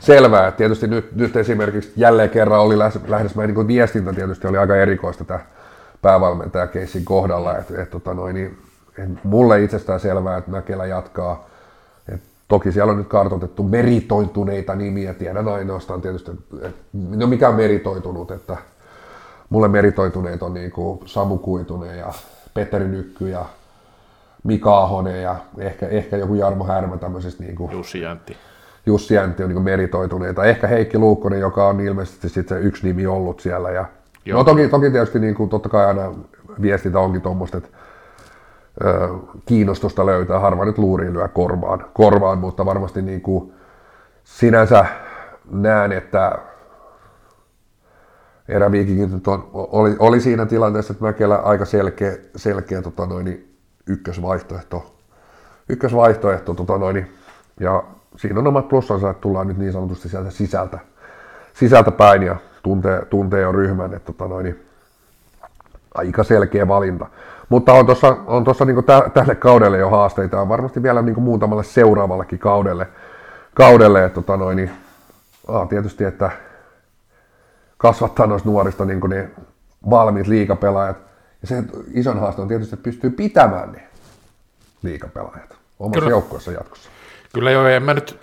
Selvää, että tietysti nyt, nyt esimerkiksi jälleen kerran oli lähes niin kuin viestintä tietysti oli aika erikoista tämä päävalmentajakeissin kohdalla, että et, tota noin, niin, et mulle itsestään selvää, että Mäkelä jatkaa. Toki siellä on nyt kartoitettu meritoituneita nimiä, tiedän ainoastaan tietysti, että no mikä on meritoitunut, että mulle meritoituneet on niin kuin Samu Kuitunen ja Petteri Nykky ja Mika Ahonen ja ehkä, ehkä joku Jarmo Härmä tämmöisistä niin kuin Jussi Jäntti. Jussi Jäntti on niin meritoituneita. Ehkä Heikki Luukkonen, joka on ilmeisesti sit se yksi nimi ollut siellä. Ja, Joo. no toki, toki tietysti niin kuin, totta kai aina viestintä onkin tuommoista, että kiinnostusta löytää. Harva nyt luuriin lyö korvaan, korvaan mutta varmasti niin kuin, sinänsä näen, että on, oli, oli, siinä tilanteessa, että Mäkelä aika selkeä, selkeä tota noin, ykkösvaihtoehto, ykkösvaihtoehto tota noin, ja siinä on omat plussansa, että tullaan nyt niin sanotusti sieltä sisältä, sisältä päin ja tuntee, tuntee jo ryhmän, että tota noin, aika selkeä valinta. Mutta on tuossa on tossa niinku tä, tälle kaudelle jo haasteita, on varmasti vielä niinku muutamalle seuraavallekin kaudelle, kaudelle että tota noin, niin, aa, tietysti, että kasvattaa noista nuorista niin ne valmiit liikapelaajat. Ja se ison haaste on tietysti, että pystyy pitämään ne liikapelaajat omassa Kyllä. joukkueessa jatkossa. Kyllä joo, en mä nyt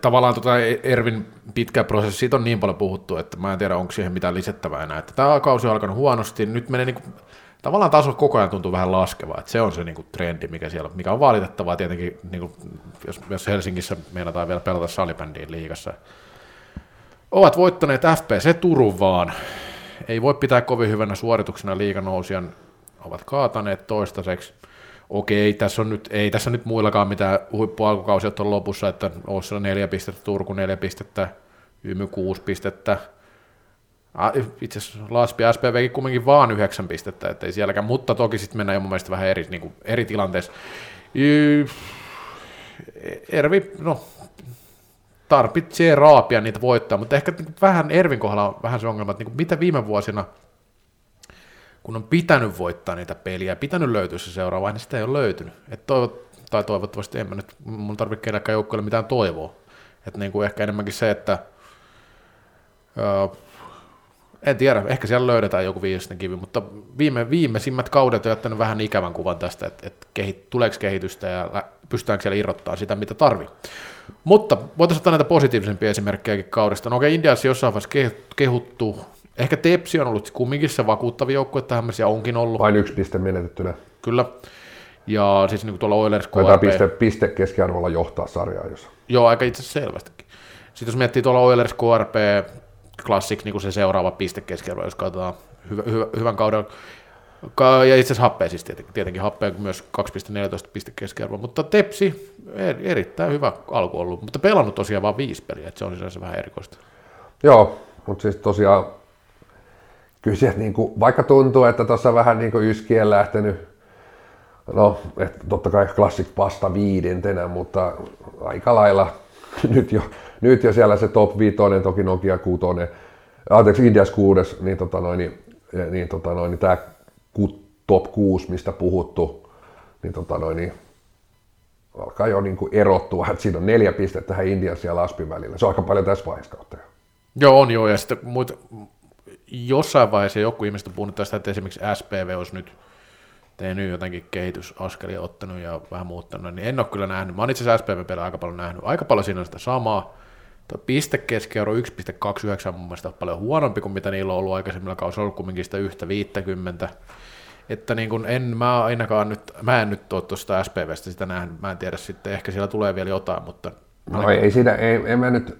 tavallaan tota Ervin pitkä prosessi, siitä on niin paljon puhuttu, että mä en tiedä, onko siihen mitään lisättävää enää. Että tämä kausi on alkanut huonosti, nyt menee niinku, tavallaan taso koko ajan tuntuu vähän laskevaa, että se on se niinku trendi, mikä siellä mikä on valitettavaa tietenkin, niinku, jos, jos Helsingissä meinataan vielä pelata salibändiin liigassa. Ovat voittaneet FPC Turun vaan, ei voi pitää kovin hyvänä suorituksena liiganousijan, ovat kaataneet toistaiseksi. Okei, tässä on nyt, ei tässä nyt muillakaan mitään huippualkukausia on lopussa, että Ossilla neljä pistettä, Turku neljä pistettä, Ymy kuusi pistettä. Itse asiassa Laspi ja SPVkin kumminkin vaan yhdeksän pistettä, ettei sielläkään, mutta toki sitten mennään jo mun mielestä vähän eri, niin kuin, eri tilanteessa. Ervi, no, tarvitsee raapia niitä voittaa, mutta ehkä niin kuin vähän Ervin kohdalla on vähän se ongelma, että niin kuin mitä viime vuosina kun on pitänyt voittaa niitä peliä, pitänyt löytyä se seuraava, niin sitä ei ole löytynyt. Et toivot, tai toivottavasti en mä nyt, mun tarvitse kenelläkään joukkueelle mitään toivoa. Että niin kuin ehkä enemmänkin se, että öö, en tiedä, ehkä siellä löydetään joku viimeisten kivi, mutta viime, viimeisimmät kaudet on jättänyt vähän ikävän kuvan tästä, että, että kehit, tuleeko kehitystä ja pystytäänkö siellä irrottaa sitä, mitä tarvii. Mutta voitaisiin ottaa näitä positiivisempia esimerkkejäkin kaudesta. No okei, Indiassa jossain vaiheessa ke- kehuttu, ehkä Tepsi on ollut kumminkin se vakuuttava joukkue tähän mennessä, ja onkin ollut, Vain yksi piste menetettynä. kyllä. Ja siis niin kuin tuolla Oilers Taitaa KRP, piste, piste keskiarvolla johtaa sarjaa, jos Joo, aika itse selvästikin. Sitten jos miettii tuolla Oilers KRP Classics, niin kuin se seuraava piste keskiarvo, jos katsotaan hyvä, hyvä, hyvän kauden, Ka- ja itse asiassa happea siis tietenkin, tietenkin happea myös 2,14 piste keskiarvo, mutta Tepsi, er, erittäin hyvä alku ollut, mutta pelannut tosiaan vain viisi peliä, että se on sinänsä vähän erikoista. Joo, mutta siis tosiaan kyllä niin kuin, vaikka tuntuu, että tuossa vähän niin kuin yskien lähtenyt, no että totta kai Classic vasta viidentenä, mutta aika lailla nyt jo, nyt jo siellä se top 5, toki Nokia 6, anteeksi Indias 6, niin, tota noin, niin, niin, tota noin, niin tämä top 6, mistä puhuttu, niin, tota noin, niin alkaa jo niin kuin erottua, että siinä on neljä pistettä tähän Indian ja Laspin välillä. Se on aika paljon tässä vaiheessa kautta. Joo, on joo, ja sitten muut, jossain vaiheessa joku ihmiset on puhunut tästä, että esimerkiksi SPV olisi nyt tehnyt jotenkin kehitysaskelia ottanut ja vähän muuttanut, niin en ole kyllä nähnyt. Mä oon itse asiassa SPV aika paljon nähnyt. Aika paljon siinä on sitä samaa. Tuo pistekeskiarvo 1,29 mun mielestä on paljon huonompi kuin mitä niillä on ollut aikaisemmilla kausilla, ollut kumminkin sitä yhtä 50 että niin kuin en mä ainakaan nyt, mä en nyt ole tuosta SPVstä sitä nähnyt, mä en tiedä sitten, ehkä siellä tulee vielä jotain, mutta... No ainakaan... ei siinä, ei, en mä nyt,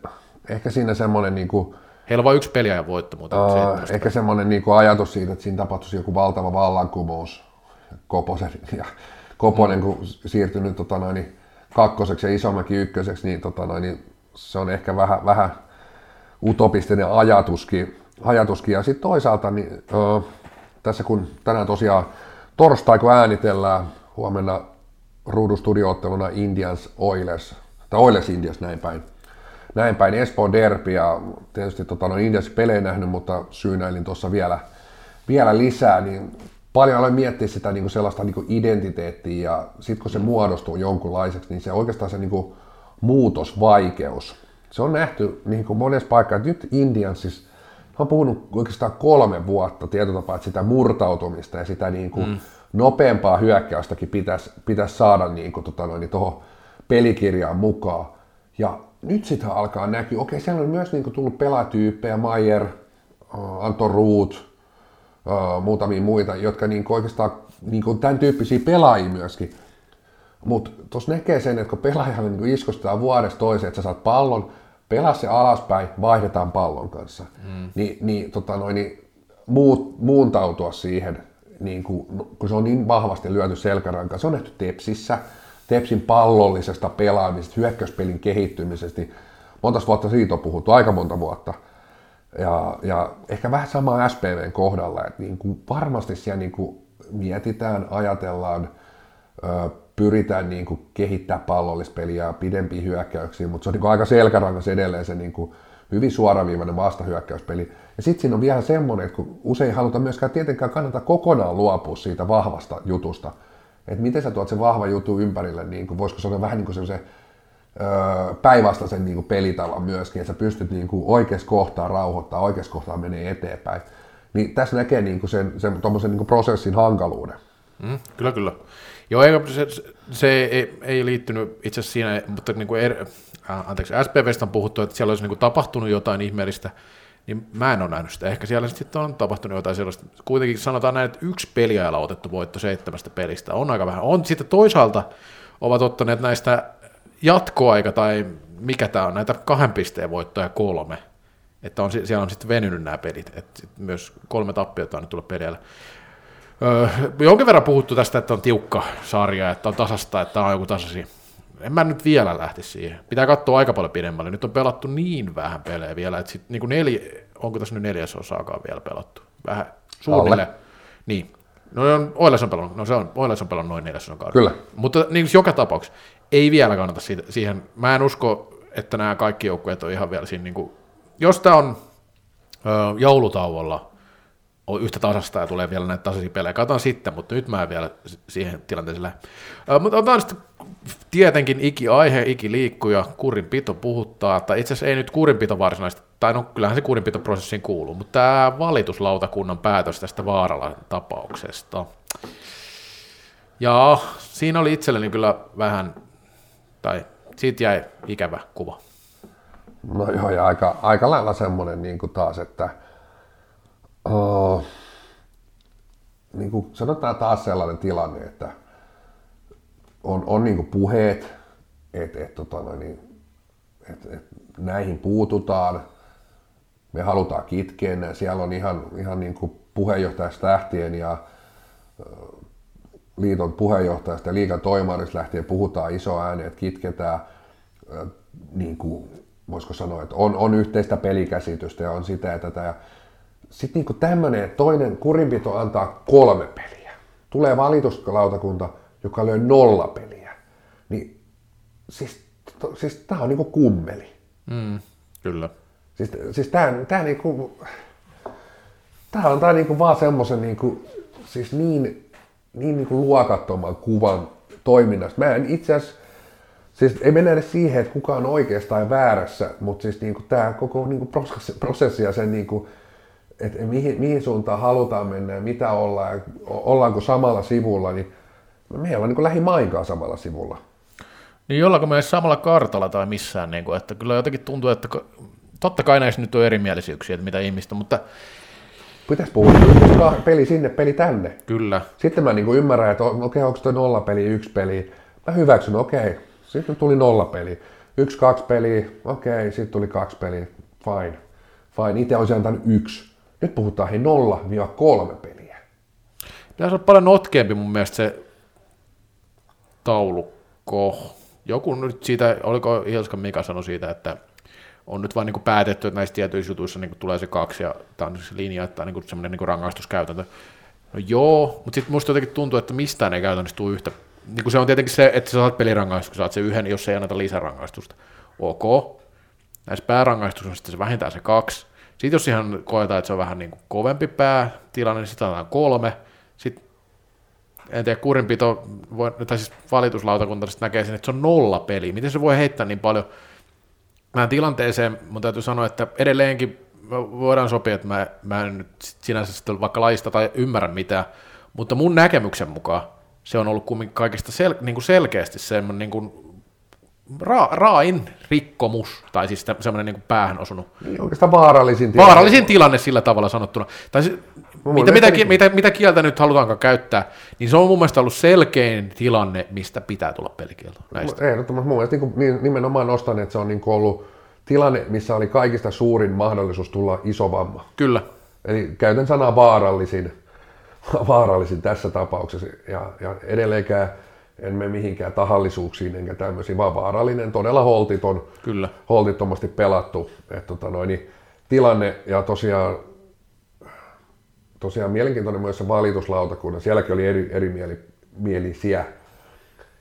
ehkä siinä semmoinen niin kuin, Heillä on vain yksi peli ja voitto, mutta uh, Ehkä semmoinen niin kuin ajatus siitä, että siinä tapahtuisi joku valtava vallankumous. Koposen ja Koponen, mm. kun siirtyi nyt tota noin, kakkoseksi ja Isomäki ykköseksi, niin, tota noin, niin se on ehkä vähän, vähän utopistinen ajatuskin. ajatuskin. Ja sitten toisaalta niin, uh, tässä kun tänään tosiaan torstai kun äänitellään, huomenna ruudustudio-otteluna Indians Oilers, tai Oilers Indians näin päin. Näin päin Espoon Derby ja tietysti tota, no Indians pelejä nähnyt, mutta syynäilin tuossa vielä, vielä lisää, niin paljon aloin miettiä sitä niin kuin sellaista niin kuin identiteettiä ja sitten kun se muodostuu jonkunlaiseksi, niin se oikeastaan se niin kuin muutosvaikeus, se on nähty niin kuin monessa paikassa, että nyt Indiansissa mä oon puhunut oikeastaan kolme vuotta tietotapaa, että sitä murtautumista ja sitä niin kuin mm. nopeampaa hyökkäystäkin pitäisi, pitäisi saada niin kuin, tota noin, tuohon pelikirjaan mukaan. Ja nyt sitä alkaa näkyä. Okei, siellä on myös niin kuin, tullut pelaatyyppejä, Mayer, äh, Anton Ruut, äh, muutamia muita, jotka niin kuin, oikeastaan niin kuin, tämän tyyppisiä pelaajia myöskin. Mutta tuossa näkee sen, että kun pelaajalle niin iskostetaan vuodesta toiseen, että sä saat pallon, pelaa se alaspäin, vaihdetaan pallon kanssa. Mm. Ni, niin, tota noin, niin muut, muuntautua siihen, niin kuin, kun se on niin vahvasti lyöty selkärankaan. Se on nähty Tepsissä, Tepsin pallollisesta pelaamisesta, hyökkäyspelin kehittymisestä. Monta vuotta siitä on puhuttu, aika monta vuotta. Ja, ja ehkä vähän sama SPVn kohdalla, että niin kuin varmasti siellä niin kuin mietitään, ajatellaan, pyritään niin kuin kehittää pallollista ja pidempiä hyökkäyksiä, mutta se on niin kuin aika selkärangas edelleen se niin kuin hyvin suoraviivainen vastahyökkäyspeli. Ja sitten siinä on vielä semmoinen, että kun usein halutaan myöskään tietenkään kannata kokonaan luopua siitä vahvasta jutusta, että miten sä tuot sen vahva jutu ympärille, niin kuin, voisiko se olla vähän niin kuin se päinvastaisen niin pelitavan myöskin, että sä pystyt niin kuin oikeassa kohtaa rauhoittaa, oikeassa kohtaa menee eteenpäin. Niin tässä näkee niin kuin sen, sen niin kuin prosessin hankaluuden. Mm, kyllä, kyllä. Joo, eikä, se, se ei, ei liittynyt itse asiassa siinä, mutta niin kuin er, anteeksi, SPVstä on puhuttu, että siellä olisi niin kuin tapahtunut jotain ihmeellistä, niin mä en ole nähnyt sitä. Ehkä siellä sitten on tapahtunut jotain sellaista. Kuitenkin sanotaan näin, että yksi peliajalla otettu voitto seitsemästä pelistä on aika vähän. On sitten toisaalta ovat ottaneet näistä jatkoaika tai mikä tämä on, näitä kahden pisteen voittoja kolme. Että on, siellä on sitten venynyt nämä pelit, että myös kolme tappiota on nyt tullut peliällä. Öö, jonkin verran puhuttu tästä, että on tiukka sarja, että on tasasta, että on joku tasasi. En mä nyt vielä lähti siihen. Pitää katsoa aika paljon pidemmälle. Nyt on pelattu niin vähän pelejä vielä, että sit, niin kuin neljä, onko tässä nyt neljäsosaakaan vielä pelattu? Vähän suunnilleen. Niin. No on, Oiles on pelannut, no se on, Oiles on pelannut noin neljäsosan kauden. Kyllä. Mutta niin joka tapauksessa ei vielä kannata siitä, siihen. Mä en usko, että nämä kaikki joukkueet on ihan vielä siinä, niin kuin, jos tämä on ö, joulutauolla, on yhtä tasasta ja tulee vielä näitä tasaisia pelejä. Katsotaan sitten, mutta nyt mä en vielä siihen tilanteeseen lähde. Mutta otetaan sitten tietenkin iki aihe, iki liikkuja, kurinpito puhuttaa, tai itse asiassa ei nyt kurinpito varsinaisesti, tai no kyllähän se kurinpitoprosessiin kuuluu, mutta tämä valituslautakunnan päätös tästä Vaaralan tapauksesta. Ja siinä oli itselleni kyllä vähän, tai siitä jäi ikävä kuva. No joo, ja aika, aika lailla semmoinen niin kuin taas, että – uh, niin kuin sanotaan taas sellainen tilanne, että on, on niin kuin puheet, että et, tota niin, et, et näihin puututaan, me halutaan kitkeä ne. Siellä on ihan, ihan niin kuin puheenjohtajasta lähtien ja liiton puheenjohtajasta ja liikan toimarista lähtien puhutaan iso ääni, että kitketään, niin kuin, voisiko sanoa, että on, on yhteistä pelikäsitystä ja on sitä ja tätä. Ja sitten niinku tämmöinen toinen kurinpito antaa kolme peliä. Tulee valituslautakunta, joka lyö nolla peliä. Niin siis, to, siis tää on niinku kummeli. Mm, kyllä. Siis, siis tää, tää niinku, tää antaa niinku vaan semmoisen niinku, siis niin, niin niinku luokattoman kuvan toiminnasta. Mä en itse asiassa, siis ei mennä edes siihen, että kuka on oikeassa tai väärässä, mutta siis niinku tämä koko niinku prosessi, prosessi ja sen niinku, että mihin, mihin suuntaan halutaan mennä ja mitä ollaan ja ollaanko samalla sivulla, niin me ei olla niin lähimainkaan samalla sivulla. Niin jollakin me samalla kartalla tai missään, niin kuin, että kyllä jotenkin tuntuu, että totta kai näissä nyt on erimielisyyksiä, että mitä ihmistä, mutta Pitäisi puhua peli sinne, peli tänne. Kyllä. Sitten mä niin ymmärrän, että okei, okay, onko toi nolla peli, yksi peli. Mä hyväksyn, okei. Okay. Sitten tuli nolla peli. Yksi, kaksi peliä, okei, okay. sitten tuli kaksi peliä. Fine. Fine. Itse olisin antanut yksi. Nyt puhutaan nolla kolme peliä. Pitäisi olla paljon notkeampi mun mielestä se taulukko. Joku nyt siitä, oliko Hilskan Mika sanoi siitä, että on nyt vain niin päätetty, että näissä tietyissä jutuissa niin tulee se kaksi, ja tämä on se linja, että tämä on niin semmoinen niin rangaistuskäytäntö. No joo, mutta sitten musta jotenkin tuntuu, että mistään ei käytännössä tule yhtä. Niin kuin se on tietenkin se, että sä saat pelirangaistus, kun saat se yhden, jos ei anneta lisärangaistusta. Ok. Näissä päärangaistus on sitten se vähintään se kaksi. Sitten jos ihan koetaan, että se on vähän niin kuin kovempi päätilanne, niin sitten annetaan kolme. Sitten en tiedä, kurinpito, voi, tai siis valituslautakunta sitten näkee sen, että se on nolla peli. Miten se voi heittää niin paljon? Mä tilanteeseen, mun täytyy sanoa, että edelleenkin voidaan sopia, että mä, mä en nyt sinänsä sitten vaikka laista tai ymmärrä mitään, mutta mun näkemyksen mukaan se on ollut kaikista sel, niin kuin selkeästi semmoinen niin kuin ra, raain rikkomus, tai siis semmoinen niin päähän osunut. Niin oikeastaan vaarallisin tilanne. Vaarallisin tilanne sillä tavalla sanottuna. Tai siis, mitä, mitä, mitä, mitä, kieltä nyt halutaankaan käyttää, niin se on mun mielestä ollut selkein tilanne, mistä pitää tulla pelikielto. Näistä. Ehdottomasti mun mielestä niin nimenomaan nostan, että se on niin ollut tilanne, missä oli kaikista suurin mahdollisuus tulla iso vamma. Kyllä. Eli käytän sanaa vaarallisin, vaarallisin tässä tapauksessa. Ja, ja edelleenkään en mene mihinkään tahallisuuksiin enkä tämmöisiin, vaan vaarallinen, todella holtiton, Kyllä. holtittomasti pelattu että tota noin, niin tilanne. Ja tosiaan, tosiaan mielenkiintoinen myös se valituslautakunnan, sielläkin oli eri, erimielisiä,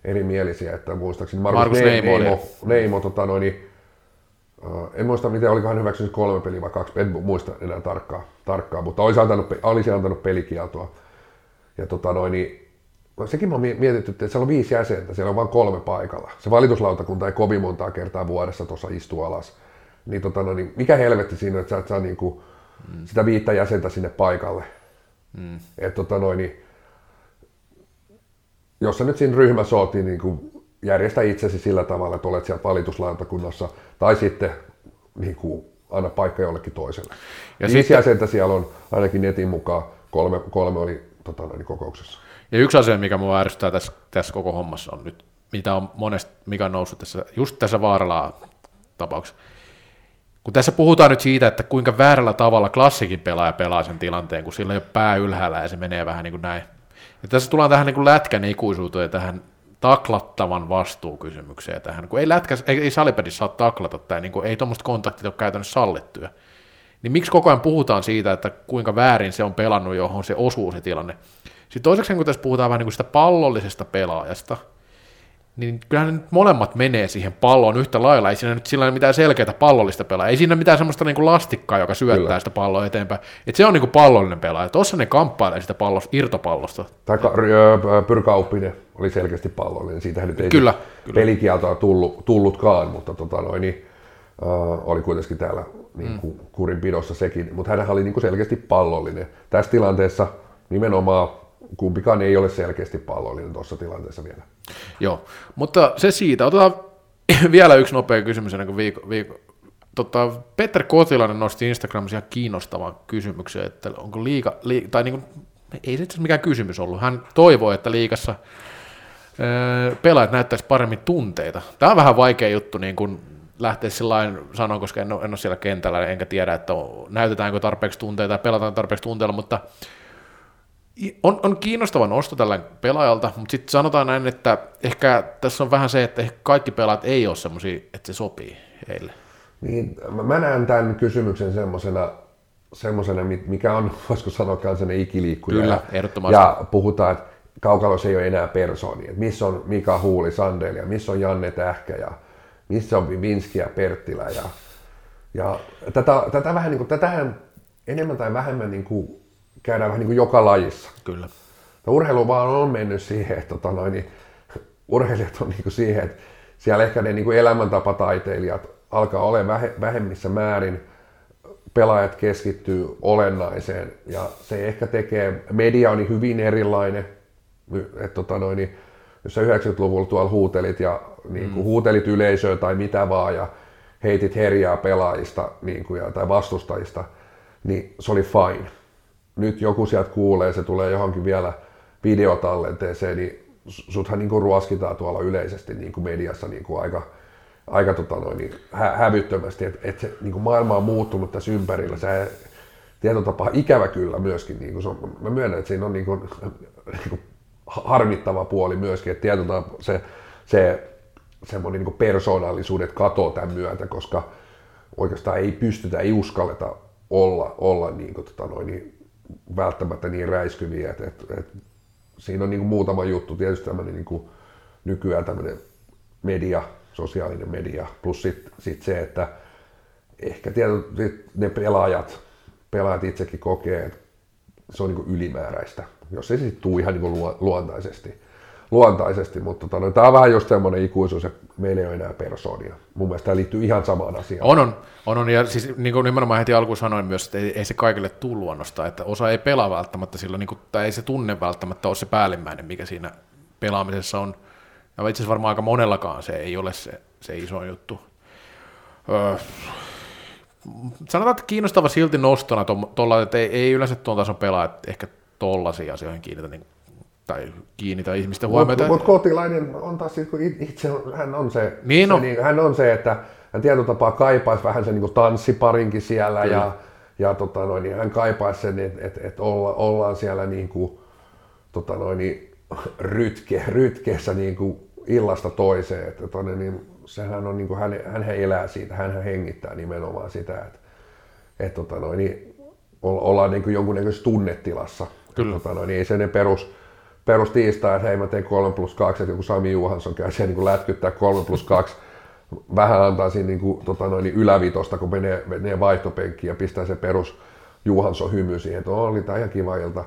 erimielisiä, että muistaakseni Markus, Markus Neimo, Neimo, Neimo, Neimo tota noin, niin, Uh, en muista, miten olikohan hyväksynyt kolme peliä vai kaksi, en muista enää tarkkaan, tarkkaan mutta olisi antanut, olisi antanut pelikieltoa. Ja tota noin, niin, sekin mä mietitty, että siellä on viisi jäsentä, siellä on vain kolme paikalla. Se valituslautakunta ei kovin montaa kertaa vuodessa tuossa istu alas. Niin, tota noin, niin mikä helvetti siinä, että sä et saa niinku mm. sitä viittä jäsentä sinne paikalle. Mm. Et, tota noin, niin, jos sä nyt siinä ryhmässä oot, niin, niin järjestä itsesi sillä tavalla, että olet siellä valituslautakunnassa, tai sitten niin kuin, anna paikka jollekin toiselle. Ja Viisi sitten, jäsentä siellä on ainakin netin mukaan, kolme, kolme oli tota, niin kokouksessa. Ja yksi asia, mikä mua ärsyttää tässä, tässä koko hommassa on nyt, mitä on monesti, mikä on noussut tässä, just tässä vaaralaa tapauksessa. Kun tässä puhutaan nyt siitä, että kuinka väärällä tavalla klassikin pelaaja pelaa sen tilanteen, kun sillä ei ole pää ylhäällä ja se menee vähän niin kuin näin. Ja tässä tullaan tähän niin kuin lätkän ikuisuuteen ja tähän taklattavan vastuukysymykseen tähän, kun ei, lätkä, ei, ei salipedissä saa taklata tai niin kuin, ei tuommoista kontaktit ole käytännössä sallittuja. Niin miksi koko ajan puhutaan siitä, että kuinka väärin se on pelannut, johon se osuu se tilanne. Sitten toiseksi, kun tässä puhutaan vähän niin kuin sitä pallollisesta pelaajasta, niin kyllähän nyt molemmat menee siihen palloon yhtä lailla. Ei siinä nyt sillä mitään selkeää pallollista pelaa. Ei siinä mitään semmoista niin kuin lastikkaa, joka syöttää Kyllä. sitä palloa eteenpäin. Et se on niin kuin pallollinen pelaaja. Tuossa ne kamppailee sitä pallosta, irtopallosta. Tai pyrkauppinen oli selkeästi pallollinen. Siitähän nyt ei kyllä, kyllä. pelikieltoa tullut, tullutkaan, mutta tota noin, niin, uh, oli kuitenkin täällä niin kuin, mm. kurinpidossa sekin. Mutta hän oli niin kuin selkeästi pallollinen. Tässä tilanteessa nimenomaan kumpikaan ei ole selkeästi pallollinen tuossa tilanteessa vielä. Joo, mutta se siitä. Otetaan vielä yksi nopea kysymys ennen kuin viikko, viikko. Tota, Peter Kotilainen nosti Instagramissa ihan kiinnostavan kysymyksen, että onko liika, liika tai niin kuin, ei se itse mikään kysymys ollut. Hän toivoi, että liikassa öö, pelaajat näyttäisi paremmin tunteita. Tämä on vähän vaikea juttu niin kuin lähteä sillä sanoa, koska en ole, en ole siellä kentällä, enkä tiedä, että on, näytetäänkö tarpeeksi tunteita ja pelataan tarpeeksi tunteilla, mutta on, on kiinnostava nosto tällä pelaajalta, mutta sitten sanotaan näin, että ehkä tässä on vähän se, että ehkä kaikki pelaajat ei ole semmoisia, että se sopii heille. Niin, mä näen tämän kysymyksen semmoisena semmoisena, mikä on, voisiko sanoa, sellainen ikiliikkuja. Kyllä, ja, ehdottomasti. Ja puhutaan, että kaukalossa ei ole enää persoonia. Että missä on Mika Huuli Sandel ja missä on Janne Tähkä ja missä on Vinski ja Perttilä. Ja, ja tätä, tätä vähän niin kuin, tätähän enemmän tai vähemmän niin kuin, käydään vähän niin kuin joka lajissa. Kyllä. No, urheilu vaan on mennyt siihen, että tota noin, niin, urheilijat on niin kuin siihen, että siellä ehkä ne niin kuin elämäntapataiteilijat alkaa olla vähemmissä määrin, pelaajat keskittyy olennaiseen ja se ehkä tekee, media on niin hyvin erilainen, että tota noin, niin, jos sä 90-luvulla tuolla huutelit ja niin kuin, mm. huutelit yleisöä tai mitä vaan ja heitit herjaa pelaajista niin kuin, ja, tai vastustajista, niin se oli fine. Nyt joku sieltä kuulee, se tulee johonkin vielä videotallenteeseen, niin suthan niin ruoskitaan tuolla yleisesti niin kuin mediassa niin kuin aika, aika tota noin, niin hä- hävyttömästi, että et se niin kuin maailma on muuttunut tässä ympärillä. Se tietotapa ikävä kyllä myöskin, niin kuin se on, mä myönnän, että siinä on niin kuin, niin kuin harmittava puoli myöskin, että tietotapa se, se semmoinen niin persoonallisuudet katoo tämän myötä, koska oikeastaan ei pystytä, ei uskalleta olla, olla niin kuin, tota noin, niin välttämättä niin räiskyviä, että, että, että siinä on niin kuin muutama juttu, tietysti tämmöinen niin kuin nykyään tämmöinen media, sosiaalinen media, plus sitten sit se, että ehkä tietysti ne pelaajat, pelaajat itsekin kokee, että se on niin kuin ylimääräistä, jos se sitten tule ihan niin kuin luontaisesti. Luontaisesti mutta tota, no, tämä on vähän just semmoinen ikuisuus, että meillä ei ole enää persoonia. Mun mielestä tämä liittyy ihan samaan asiaan. On, on. on, on. Ja siis niin kuin nimenomaan heti alkuun sanoin myös, että ei, ei se kaikille tule luonnosta, että osa ei pelaa välttämättä sillä, niin kuin, tai ei se tunne välttämättä ole se päällimmäinen, mikä siinä pelaamisessa on. Ja itse asiassa varmaan aika monellakaan se ei ole se, se iso juttu. Öö, sanotaan, että kiinnostava silti nostona tuolla, että ei, ei yleensä tuon tason pelaajat ehkä tollaisiin asioihin kiinnitä niin, tai kiinnitä ihmisten huomiota. Mutta mut kotilainen on taas, kun itse hän on se, niin se niin, hän on se, että hän tietyllä tapaa kaipaisi vähän sen niin tanssiparinkin siellä Kyllä. ja, ja tota noin, niin hän kaipaisi sen, että et, et olla, ollaan siellä niin kuin, tota noin, niin, rytke, rytkeessä niin kuin illasta toiseen. Että tonne, niin, sehän on, niin kuin, hän, hän elää siitä, hän hengittää nimenomaan sitä, että et, tota noin, niin, ollaan niin kuin jonkunnäköisessä tunnetilassa. Kyllä. Tota noin, niin ei se ne perus, perus tiistai, hei mä teen 3 plus 2, että joku Sami Juhansson käy siellä niin lätkyttää 3 plus 2, vähän antaa siinä niin kuin, tota noin, niin ylävitosta, kun menee, menee vaihtopenkkiin ja pistää se perus Juhansson hymy siihen, että oli tämä ihan kiva ilta.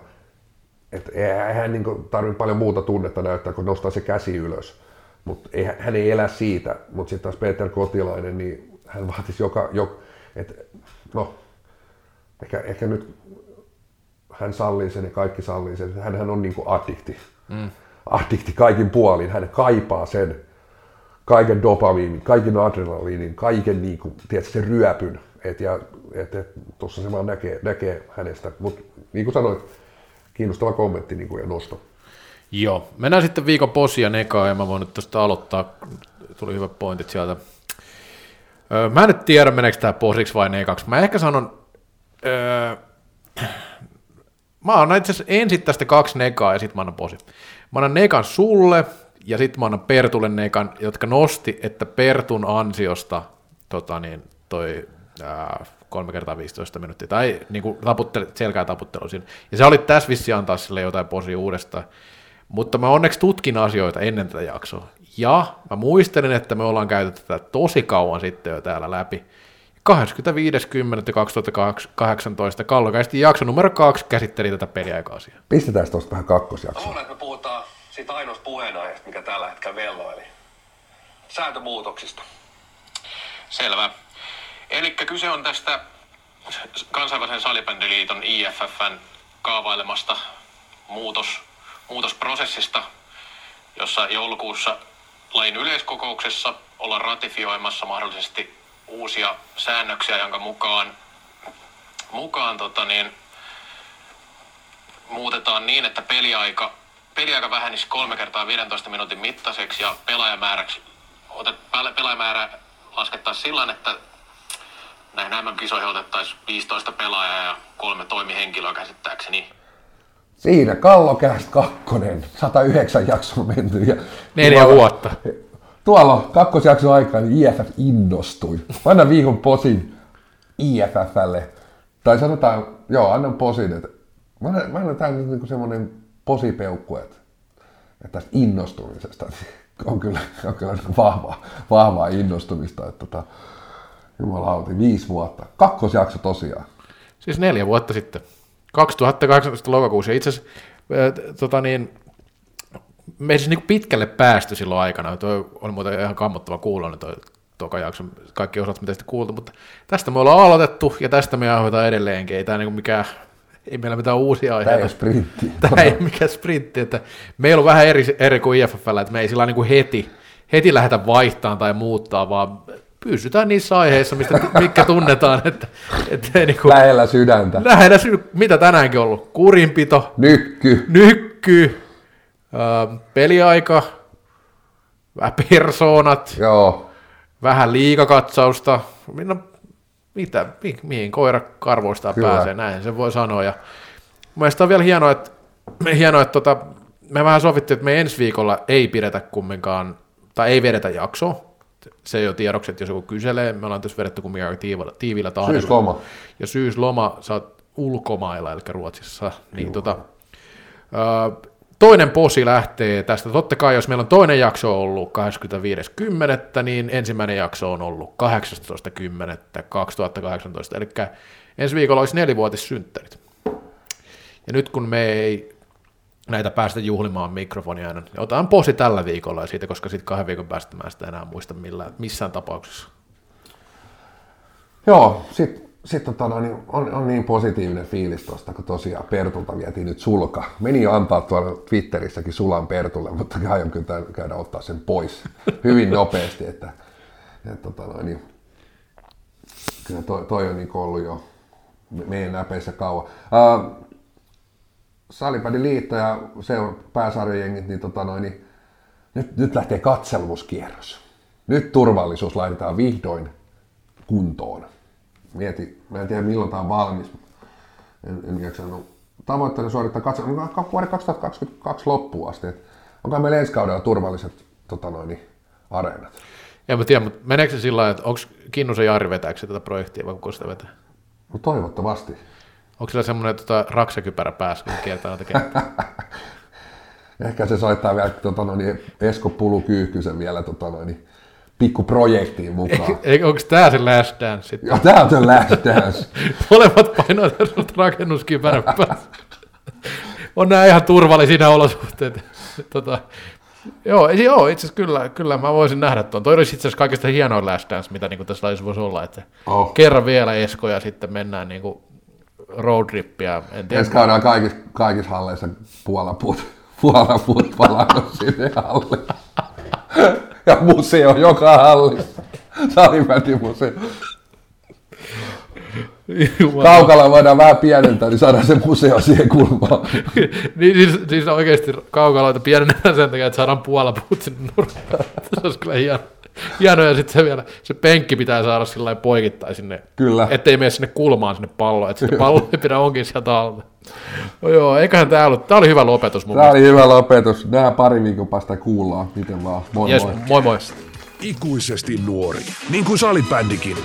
Että eihän niin tarvitse paljon muuta tunnetta näyttää, kun nostaa se käsi ylös. Mutta hän ei elä siitä, mutta sitten taas Peter Kotilainen, niin hän vaatisi joka, joka että no, ehkä, ehkä nyt hän sallii sen ja kaikki sallii sen. Hänhän on niin kuin addikti. Mm. Addikti kaikin puolin. Hän kaipaa sen kaiken dopamiinin, kaiken adrenaliinin, kaiken niin kuin, tiedätkö, sen ryöpyn. Et, ja, et, et, tuossa se vaan näkee, näkee hänestä. Mutta niin kuin sanoit, kiinnostava kommentti niin kuin, ja nosto. Joo, mennään sitten viikon posia nekaan ja mä voin nyt tuosta aloittaa. Tuli hyvät pointit sieltä. Öö, mä en nyt tiedä, meneekö tämä posiksi vai nekaksi. Mä ehkä sanon, öö, mä annan itse asiassa ensin tästä kaksi nekaa ja sitten mä annan posi. Mä annan nekan sulle ja sitten mä annan Pertulle nekan, jotka nosti, että Pertun ansiosta tota niin, toi ää, 3 kertaa 15 minuuttia, tai niin kuin taputteli, selkää taputtelu siinä. Ja se oli tässä vissi antaa sille jotain posi uudestaan. Mutta mä onneksi tutkin asioita ennen tätä jaksoa. Ja mä muistelin, että me ollaan käytetty tätä tosi kauan sitten jo täällä läpi. 25.10.2018 Kallokäisesti jakso numero kaksi käsitteli tätä peliaika-asiaa. Pistetään tuosta vähän kakkosjaksoa. Luulen, että me puhutaan siitä ainoasta puheenaiheesta, mikä tällä hetkellä vello, eli sääntömuutoksista. Selvä. Eli kyse on tästä kansainvälisen salibändiliiton IFFn kaavailemasta muutos, muutosprosessista, jossa joulukuussa lain yleiskokouksessa ollaan ratifioimassa mahdollisesti uusia säännöksiä, jonka mukaan, mukaan tota niin, muutetaan niin, että peliaika, peliaika vähenisi kolme kertaa 15 minuutin mittaiseksi ja pelaajamääräksi, otet, pelaajamäärä laskettaisiin sillä että näihin MM-kisoihin otettaisiin 15 pelaajaa ja kolme toimihenkilöä käsittääkseni. Siinä Kallokäst kakkonen, 109 jaksoa menty. Ja Neljä vuotta. Tuolla kakkosjakson aikaan niin IFF innostui. Panna viikon posin IFFlle. Tai sanotaan, joo, annan posin, että mä annan, mä annan tämän niin semmoinen posipeukku, että, että tästä innostumisesta on kyllä, on kyllä niin vahvaa, vahvaa innostumista, että tota, jumalauti, viisi vuotta. Kakkosjakso tosiaan. Siis neljä vuotta sitten. 2018 lokakuussa. Itse asiassa tota niin, me ei siis niin pitkälle päästy silloin aikana. Tuo oli muuten ihan kammottava kuulla toi toka jakso, kaikki osat, mitä sitten kuultu, mutta tästä me ollaan aloitettu ja tästä me jauhoitaan edelleenkin. Ei tämä niin mikään, ei meillä mitään uusia aiheita. Tämä ei ole sprintti. Tämä ei ole mikään sprintti. Että meillä on vähän eri, eri kuin IFFllä, että me ei sillä niin kuin heti, heti lähdetä vaihtamaan tai muuttaa, vaan pysytään niissä aiheissa, mistä, mikä tunnetaan, että, että niin kuin, Lähellä sydäntä. lähellä sy- mitä tänäänkin on ollut, kurinpito, Nykky. nykky, peliaika, vähän persoonat, Joo. vähän liikakatsausta, no, mitä, mi, mihin koira karvoistaa Kyllä. pääsee, näin se voi sanoa. Ja mielestäni on vielä hienoa, että, hienoa, että tota, me vähän sovittiin, että me ensi viikolla ei pidetä kumminkaan, tai ei vedetä jaksoa. Se ei ole tiedoksi, että jos joku kyselee, me ollaan tässä vedetty kumminkaan tiivillä, tiivillä tahdilla. Syysloma. Ja syysloma, sä oot ulkomailla, eli Ruotsissa. Niin tota, ö, toinen posi lähtee tästä. Totta kai, jos meillä on toinen jakso ollut 25.10., niin ensimmäinen jakso on ollut 18.10.2018. Eli ensi viikolla olisi nelivuotissynttärit. Ja nyt kun me ei näitä päästä juhlimaan mikrofonia niin otetaan posi tällä viikolla siitä, koska sitten kahden viikon päästä mä sitä enää muista millään, missään tapauksessa. Joo, sitten sit, tota, niin on, on, niin positiivinen fiilis tuosta, kun tosiaan Pertulta vietiin nyt sulka. Meni jo antaa tuolla Twitterissäkin sulan Pertulle, mutta aion kyllä käydä ottaa sen pois hyvin nopeasti, että, että tota, niin, kyllä toi, toi on niin ollut jo me- meidän näpeissä kauan. Uh, Salipädin liitto ja seur- pääsarjajengit, niin, tota, noin, niin nyt, nyt lähtee katselmuskierros. Nyt turvallisuus laitetaan vihdoin kuntoon. Mieti, mä en tiedä milloin tämä on valmis. En, en jaksanut tavoitteena suorittaa katselmus vuoden 2022 loppuun asti. Et onko meillä ensi kaudella turvalliset tota noin, areenat? En mä tiedä, mutta meneekö se sillä lailla, että onko Kinnusen Jari vetääkö tätä projektia vai kuka sitä vetää? No toivottavasti. Onko sillä semmoinen tota, raksakypärä päässä, kun kiertää noita? Ehkä se soittaa vielä tota noin, Esko Pulu Kyyhkysen vielä tota noin, niin, pikkuprojektiin mukaan. Eikö, onko tämä se last dance sitten? Ja tää on se last dance. Molemmat painoivat semmoista rakennuskypärän päässä. On nämä ihan turvallisia nämä olosuhteet. Tota, joo, joo, itse asiassa kyllä, kyllä mä voisin nähdä tuon. Toi olisi itse asiassa kaikista hienoin last dance, mitä niin tässä lajissa voisi olla. Että Oh. Kerran vielä Esko ja sitten mennään niin kuin road trippiä. En tiedä, kaikissa, kaikissa halleissa puolapuut, puolapuut palannut sinne alle. Ja museo joka hallissa. Salimätimuseo. Jumala. Kaukalla voidaan vähän pienentää, niin saadaan se museo siihen kulmaan. niin, siis, siis oikeasti kaukaloita pienennetään sen takia, että saadaan puolapuut sinne nurkkaan. se olisi kyllä hieno. Hieno, ja sitten se vielä, se penkki pitää saada sillä lailla poikittain sinne, Kyllä. ettei mene sinne kulmaan sinne palloon, että sitten pallo ei pidä onkin sieltä alta. No joo, eiköhän tämä ollut, tämä oli hyvä lopetus mun Tämä mielestä. oli hyvä lopetus. Nää pari viikon päästä kuullaan. Miten vaan. Moi Yes, moi. moi moi. Ikuisesti nuori, niin kuin salibändikin.